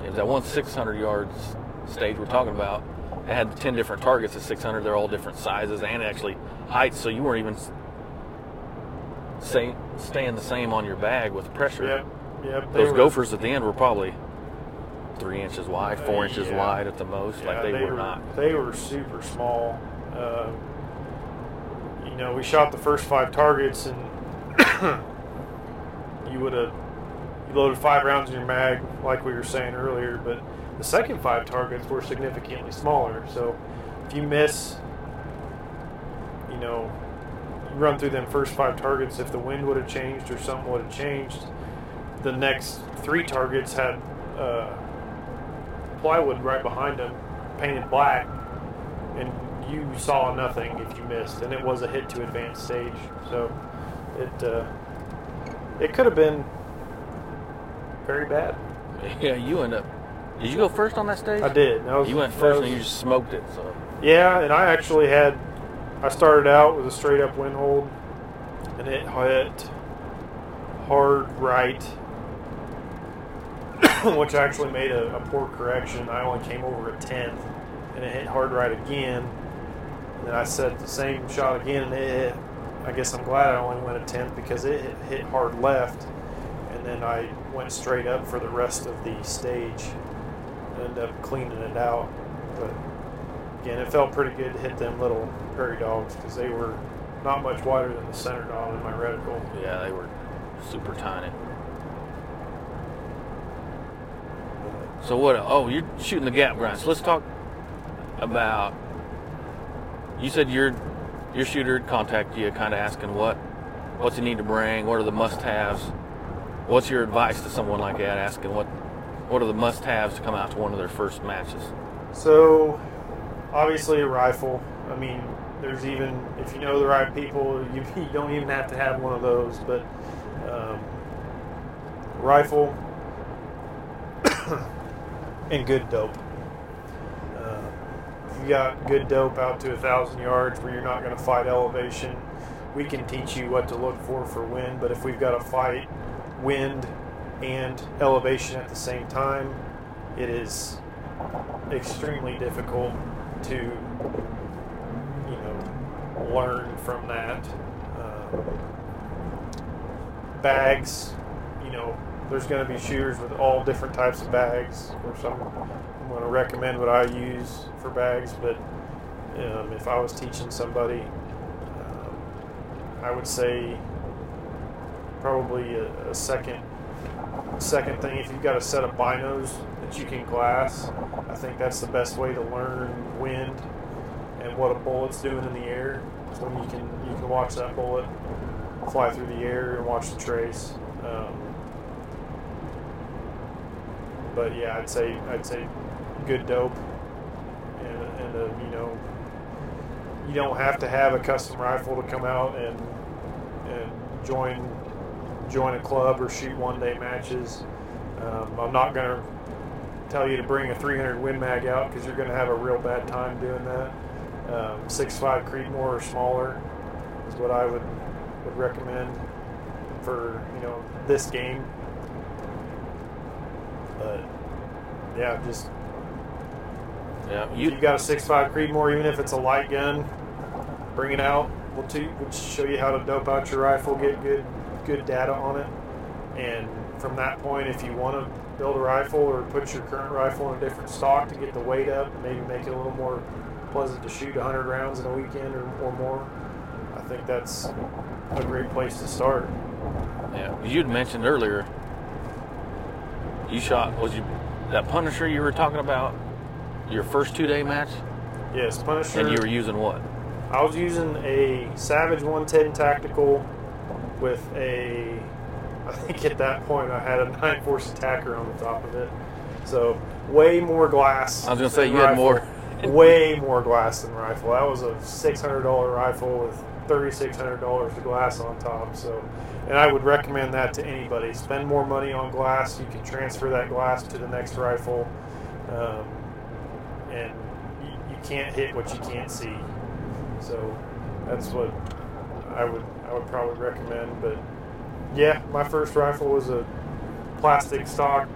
It was that one 600 yards stage we're talking about. It had 10 different targets at 600. They're all different sizes and actually heights, so you weren't even say, staying the same on your bag with pressure.
Yep. Yep,
Those
were-
gophers at the end were probably three inches wide, four inches
yeah.
wide at the most.
Yeah,
like they, were, not.
They were super small. Uh, you know, we shot the first five targets, and [COUGHS] you would have you loaded five rounds in your mag, like we were saying earlier. But the second five targets were significantly smaller. So if you miss, you know, you run through them first five targets. If the wind would have changed or something would have changed, the next three targets had. Uh, plywood right behind them, painted black, and you saw nothing if you missed, and it was a hit to advanced stage. So it uh, it could have been very bad. [LAUGHS]
Yeah, you end up. Did you go first on that stage?
I did. That was,
You went first
was-
and you just smoked it. So
Yeah, and I actually had. I started out with a straight up wind hold, and it hit hard right, [COUGHS] which actually made a, a poor correction. I only came over a tenth, and it hit hard right again. And then I set the same shot again, and it hit. I guess I'm glad I only went a tenth because it hit, hit hard left, and then I went straight up for the rest of the stage. Ended up cleaning it out, but again, it felt pretty good to hit them little prairie dogs because they were not much wider than the center dog in my reticle.
yeah, they were super tiny. So what? Oh, you're shooting the gap grind. Let's talk about. You said your your shooter contacted you, kind of asking what what's you need to bring, what are the must-haves. What's your advice to someone like that, asking what what are the must-haves to come out to one of their first matches?
So, obviously, a rifle. I mean, there's even if you know the right people, you, [LAUGHS] you don't even have to have one of those. But um, rifle [COUGHS] and good dope. Uh, you got good dope out to a thousand yards where you're not going to fight elevation, we can teach you what to look for for wind. But if we've got to fight wind and elevation at the same time, it is extremely difficult to you know learn from that. Um, bags you know there's going to be shooters with all different types of bags. Or some—I'm I'm going to recommend what i use for bags but um, if i was teaching somebody um, i would say probably a, a second second thing. If you've got a set of binos that you can glass i think that's the best way to learn wind and what a bullet's doing in the air. So when you can you can watch that bullet fly through the air and watch the trace. Um, but yeah i'd say i'd say good dope and, and a, you know you don't have to have a custom rifle to come out and and join join a club or shoot one day matches. Um, I'm not going to tell you to bring a 300 Win Mag out because you're going to have a real bad time doing that. Um, 6.5 Creedmoor or smaller is what I would would recommend for you know this game. But yeah, just
Yeah,
you,
you
you got a 6.5 Creedmoor, even if it's a light gun, bring it out. We'll, te- we'll show you how to dope out your rifle, get good good data on it, and from that point, if you want to build a rifle or put your current rifle in a different stock to get the weight up, and maybe make it a little more pleasant to shoot 100 rounds in a weekend or, or more, I think that's a great place to start.
yeah you'd mentioned earlier. You shot was you that Punisher you were talking about your first two day match,
Yes, Punisher.
and you were using what?
I was using a Savage 110 tactical with a. I think at that point I had a Nightforce ATACR on the top of it, so way more glass.
I was gonna say you had more.
way more glass than rifle. That was a six hundred dollar rifle with thirty six hundred dollars of glass on top. So, and I would recommend that to anybody. Spend more money on glass. You can transfer that glass to the next rifle, um, and you, you can't hit what you can't see. So, that's what I would I would probably recommend. But yeah, my first rifle was a plastic stock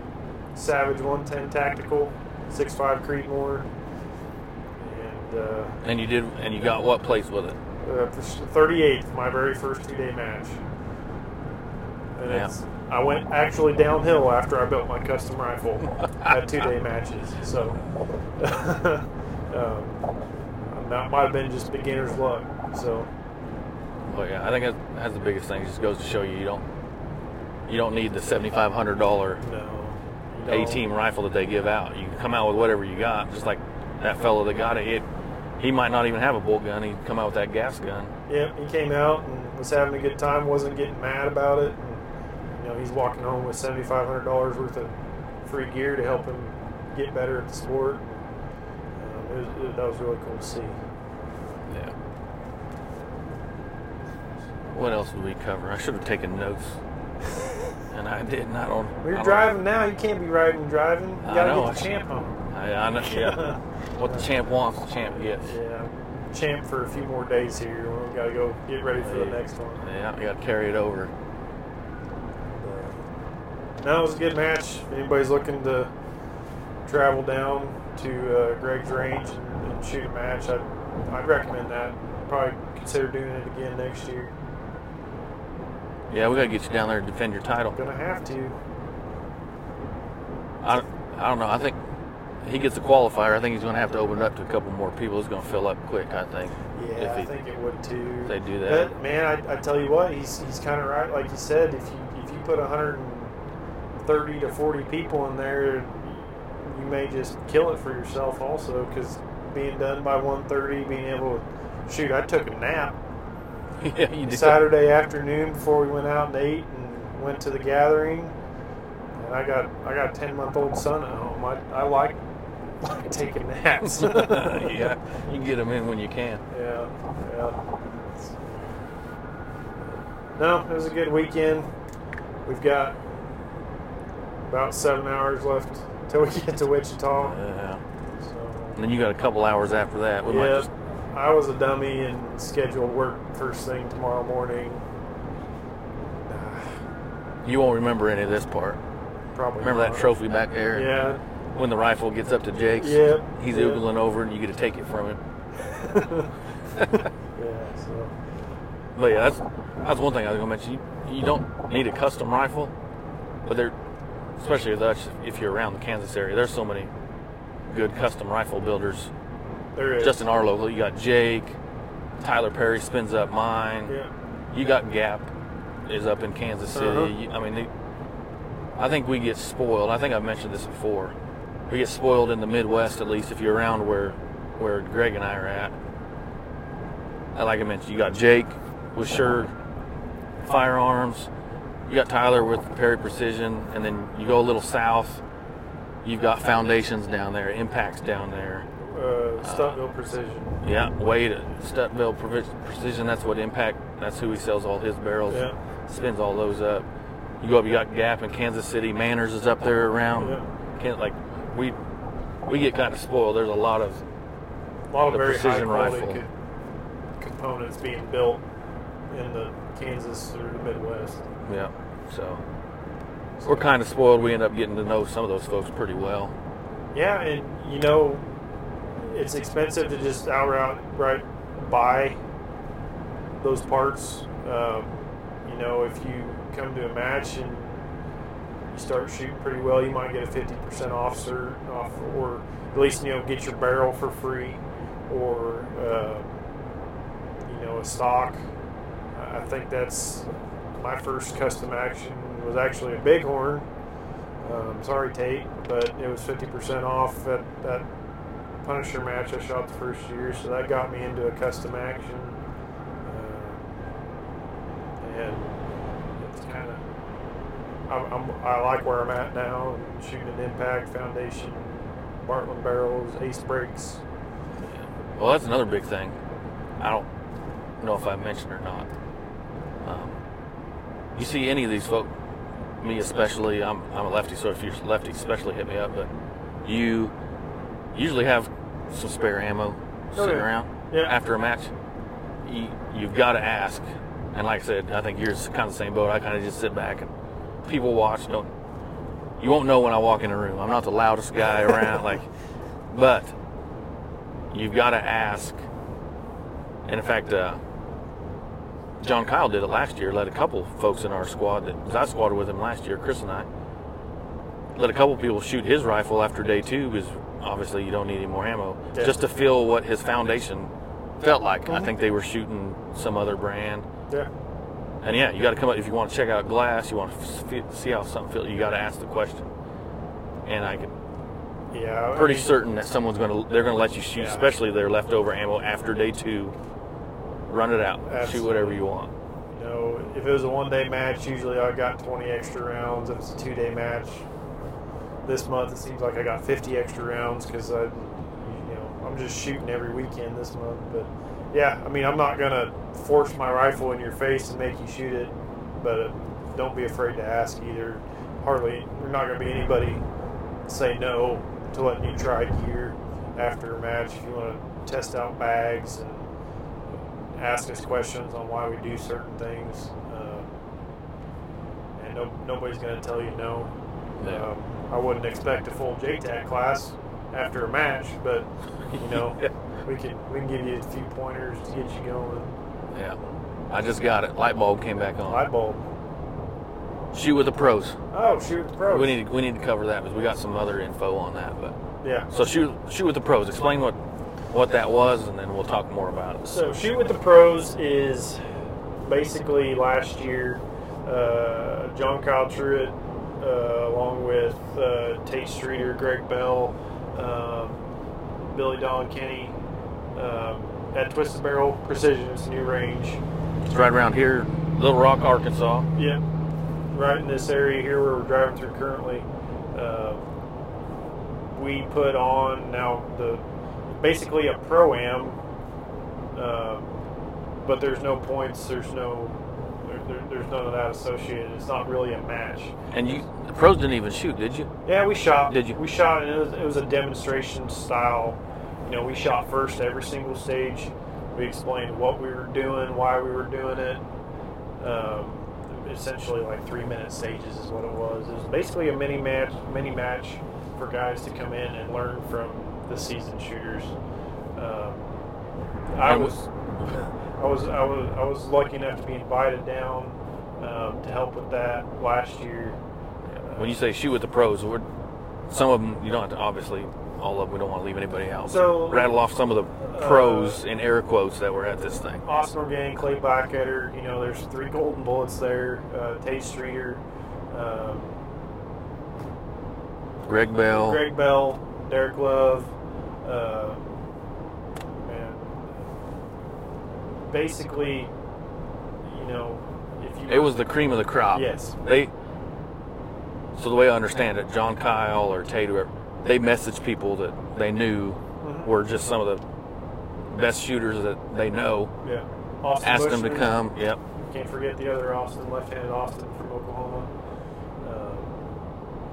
Savage 110 tactical, 6.5 Creedmoor and uh,
And you did, and you got what place with it?
uh, 38th, my very first two day match. And
Yeah.
it's, I went actually downhill after I built my custom rifle at two day matches. So [LAUGHS] um, that might have been just beginner's luck. So
Well, yeah, I think that- that's the biggest thing. It just goes to show you you don't you don't need the seventy five hundred dollar
no. you
A
don't.
team rifle that they give out. You can come out with whatever you got, just like that fellow that got it. it he might not even have a bolt gun. He'd come out with that gas gun.
Yep, he came out and was having a good time. wasn't getting mad about it. And, you know, he's walking home with seventy five hundred dollars worth of free gear to help him get better at the sport. Um, it was, it, that was really cool to see.
Yeah. What else did we cover? I should have taken notes, [LAUGHS] and I didn't. I don't.
When
I
you're driving now, you can't be riding and driving. You gotta
know,
get the
I-
champ home.
I, I know. Yeah. [LAUGHS] what the champ wants, the champ gets.
Yeah, champ for a few more days here. We gotta go get ready for the next one.
Yeah, you got to carry it over.
No, it was a good match. If anybody's looking to travel down to uh, Greg's range and, and shoot a match, I'd, I'd recommend that. Probably consider doing it again next year.
Yeah, we got to get you down there to defend your title.
Gonna have to.
I, I don't know. I think he gets a qualifier. I think he's going to have to open it up to a couple more people. It's going to fill up quick. I think.
Yeah,
If
I
he-
think it would too.
if they do that.
But man, I, I tell you what, he's he's kind of right. Like you said, if you if you put 130 to 40 people in there, you may just kill it for yourself also. Because being done by 1:30, being able to shoot, I took a nap [LAUGHS]
yeah, you do.
Saturday afternoon before we went out and ate and went to the gathering. And I got I got a 10 month old son at home. I, I like [LAUGHS] like taking naps. [LAUGHS]
yeah, you get them in when you can.
Yeah, yeah. No, it was a good weekend. We've got about seven hours left till we get to Wichita.
Yeah.
So,
And then you got a couple hours after that. We might just
I was a dummy and scheduled work first thing tomorrow morning.
you won't remember any of this part.
Probably
Remember that trophy back there?
Yeah,
When the rifle gets up to Jake's,
Yep,
he's
yep.
oogling over, and you get to take it from him. [LAUGHS]
yeah. So
But yeah, that's that's one thing I was gonna mention. You, you don't need a custom rifle, but there, especially with us, if you're around the Kansas area, there's so many good custom rifle builders
there is
just in our local. You got Jake, Tyler Perry spins up mine.
yeah.
You got Gap is up in Kansas City.
Uh-huh.
I mean, they, I think we get spoiled. I think I've mentioned this before. We get spoiled in the Midwest, at least if you're around where where Greg and I are at. And like I mentioned, you got Jake with Sure Firearms. You got Tyler with Perry Precision, and then you go a little south. You've got Foundations down there, Impacts down there.
Uh, Stuntville Precision.
Yeah, Wade at Stutville Precision. That's what Impact. That's who he sells all his barrels.
Yeah.
Spins all those up. You go up. You got Gap in Kansas City. Manners is up there around.
Yeah.
Can't like we we get kind of spoiled. There's a lot of
A lot of very high
precision
quality
rifle.
components being built in the Kansas or the Midwest.
yeah. So we're kind of spoiled. We end up getting to know some of those folks pretty well.
Yeah, and you know, it's expensive to just outright right buy those parts. Um, you know, if you come to a match and you start shooting pretty well, you might get a fifty percent off, sir, off, or at least you know get your barrel for free, or uh, you know a stock. I I think that's my first custom action was actually a bighorn. Um, sorry, Tate, but it was 50% off at that Punisher match I shot the first year, so that got me into a custom action. Uh, and it's kind of, I'm, I'm, I like where I'm at now, and shooting an Impact Foundation, Bartlein barrels, Ace brakes.
Well, that's another big thing. I don't know if I mentioned or not. Um, you see any of these folk, me especially, I'm, I'm a lefty, so if you're lefty, especially hit me up. But you usually have some spare ammo sitting
yeah.
around
Yeah.
after a match. You, you've got to ask. And like I said, I think you're kind of the same boat. I kind of just sit back and people watch. Don't you won't know when I walk in a room. I'm not the loudest guy [LAUGHS] around. like, but you've got to ask. And in fact, uh, John Kyle did it last year. Let a couple folks in our squad that was I squatted with him last year, Chris and I. Let a couple people shoot his rifle after day two because obviously you don't need any more ammo,
Yeah.
just to feel what his foundation felt like. I think they were shooting some other brand.
Yeah.
And yeah, you got to come up if you want to check out glass. You want to see how something feels. You got to ask the question. And I can
Yeah. I
pretty
mean,
certain that someone's going to they're going to let you shoot,
Yeah.
especially their leftover ammo after day two. Run it out. Shoot whatever you want.
You know, if it was a one day match, usually I got 20 extra rounds. If it's a two day match, this month it seems like I got 50 extra rounds because I, you know, I'm just shooting every weekend this month. But yeah, I mean, I'm not gonna force my rifle in your face and make you shoot it, but uh, don't be afraid to ask either. Hardly, there's not gonna be anybody say no to letting you try gear after a match if you want to test out bags and ask us questions on why we do certain things. Um, and no, nobody's going to tell you no.
Yeah.
Um, I wouldn't expect a full JTAC class after a match, but you know, [LAUGHS]
Yeah.
we can we can give you a few pointers to get you going.
Yeah. I just got it. Light bulb came back on.
Light bulb.
Shoot with the pros.
Oh, shoot with the pros.
We need to, we need to cover that because we got some other info on that. But
yeah.
so shoot shoot with the pros. Explain what what that was, and then we'll talk more about it.
So shoot with the pros is basically last year. Uh, John Kyle Truitt, along with uh, Tate Streeter, Greg Bell, um, Billy Don Kenny, um, at Twisted Barrel Precision. It's a new range.
It's right around here, Little Rock, Arkansas.
Yep. Right in this area here where we're driving through currently. Uh, we put on now the basically a pro am, uh, but there's no points. There's no there, there, there's none of that associated. It's not really a match.
And you the pros didn't even shoot, did you?
Yeah, we shot.
Did you?
We shot, and it was, it was a demonstration style. You know, we shot first every single stage. We explained what we were doing, why we were doing it. Um, essentially, like three minute stages is what it was. It was basically a mini match, mini match for guys to come in and learn from the seasoned shooters. Um, I was, [LAUGHS] I was, I was, I was lucky enough to be invited down um, to help with that last year.
When you say shoot with the pros, some of them you don't have to obviously all of them. We don't want to leave anybody out.
So-
rattle off some of the pros in air quotes that were at this thing.
Austin Orgain, Clay Blackadder, you know, there's three golden bullets there. Uh, Tate Streeter, um,
Greg Bell.
Greg Bell, Derek Love, uh, man. Basically, you know, if you
It was the cream of the crop.
Yes.
They. So the way I understand it, John Kyle or Tate, whoever, they messaged people that they knew
Mhm.
were just some of the best shooters that they know.
yeah, Austin
Asked them to come. Yep.
Can't forget the other Austin, left-handed Austin from Oklahoma. Um,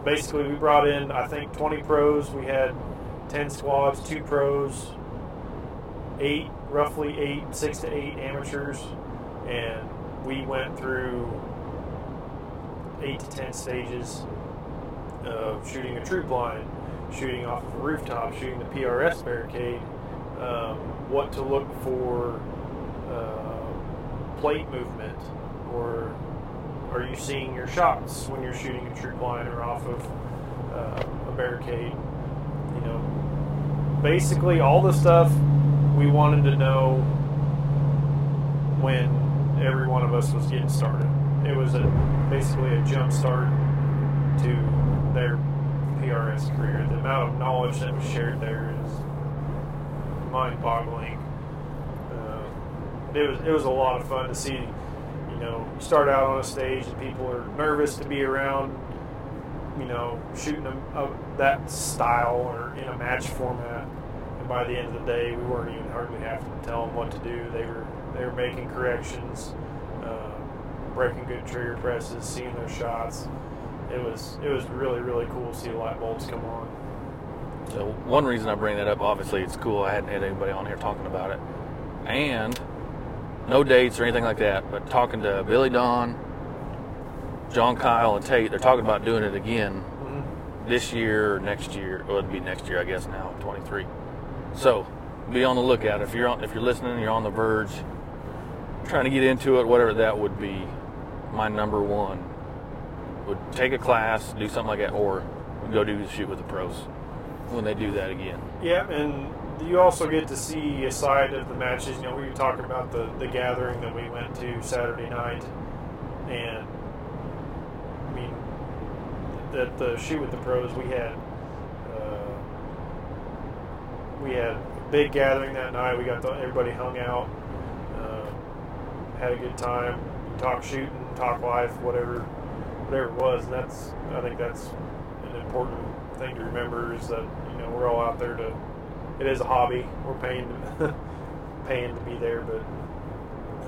basically, we brought in, I think, 20 pros. We had 10 squads, two pros, eight, roughly eight, six to eight amateurs, and we went through eight to 10 stages of shooting a troop line, shooting off of a rooftop, shooting the PRS barricade, um, what to look for. Uh, plate movement, or are you seeing your shots when you're shooting a troop line or off of uh, a barricade? You know, basically all the stuff we wanted to know when every one of us was getting started. It was a basically a jump start to their PRS career. The amount of knowledge that was shared there is mind-boggling. Uh, it was it was a lot of fun to see. You know, you start out on a stage and people are nervous to be around. You know, shooting of that style or in a match format. By the end of the day, we weren't even hardly having to tell them what to do. They were they were making corrections, uh, breaking good trigger presses, seeing their shots. It was it was really really cool to see the light bulbs come on.
So one reason I bring that up, obviously, it's cool. I hadn't had anybody on here talking about it, and no dates or anything like that. But talking to Billy Don, John Kyle, and Tate, they're talking about doing it again this year or next year. Well, it'd be next year, I guess. Now, 23. So be on the lookout if you're on, if you're listening. You're on the verge. trying to get into it, whatever that would be, my number one would take a class, do something like that, or go do the shoot with the pros when they do that again.
Yeah, and you also get to see a side of the matches. You know, we were talking about the, the gathering that we went to Saturday night, and I mean, that the shoot with the pros, we had we had a big gathering that night. We got everybody hung out, uh, had a good time, talk shooting, talk life, whatever, whatever it was. And that's I think that's an important thing to remember is that you know we're all out there to. It is a hobby. We're paying to, [LAUGHS] paying to be there, but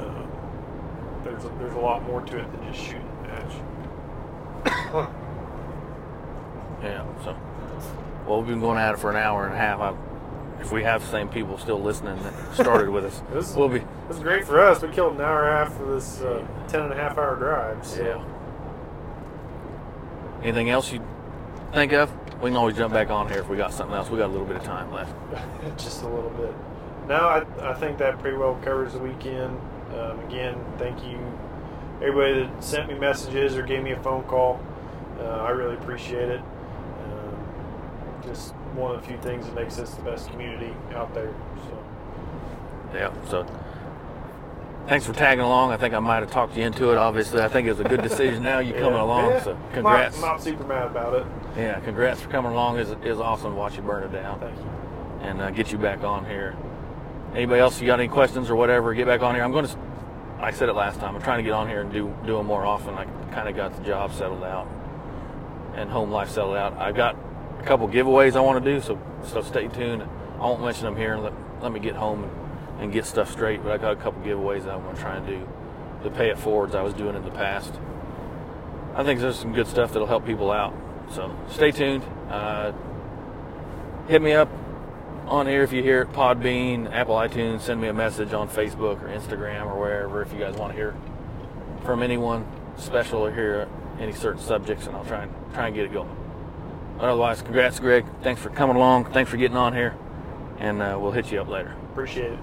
uh, there's a, there's a lot more to it than just shooting a match. [COUGHS]
Yeah. So, well, we've been going at it for an hour and a half. I, if we have the same people still listening that started with us, [LAUGHS]
This-
we'll be.
It was great for us. We killed an hour and a half for this uh, 10 and a half hour drive. So.
Yeah. Anything else you think of? We can always jump back on here if we got something else. We got a little bit of time left. [LAUGHS]
just a little bit. No, I, I think that pretty well covers the weekend. Um, again, thank you, everybody that sent me messages or gave me a phone call. Uh, I really appreciate it. Um, just one of the few things that makes us the best community out there. So,
Yeah. So, thanks for tagging along. I think I might have talked you into it. Obviously, I think it was a good decision. Now you're [LAUGHS] coming
Yeah.
along.
Yeah.
So, congrats.
Not, super mad about it.
Yeah, congrats for coming along. Is is awesome to watch you burn it down
Thank you.
and uh, get you back on here. Anybody else? You got any questions or whatever? Get back on here. I'm going to. I said it last time. I'm trying to get on here and do do them more often. I kind of got the job settled out and home life settled out. I've got a couple giveaways I want to do, so so stay tuned. I won't mention them here. Let let me get home and, and get stuff straight. But I got a couple giveaways I want to try and do to pay it forwards I was doing in the past. I think there's some good stuff that'll help people out. So stay tuned. Uh, hit me up on here if you hear it, Podbean, Apple iTunes. Send me a message on Facebook or Instagram or wherever if you guys want to hear from anyone special or hear any certain subjects, and I'll try and try and get it going. Otherwise, congrats, Greg. Thanks for coming along. Thanks for getting on here, and uh, we'll hit you up later.
Appreciate it.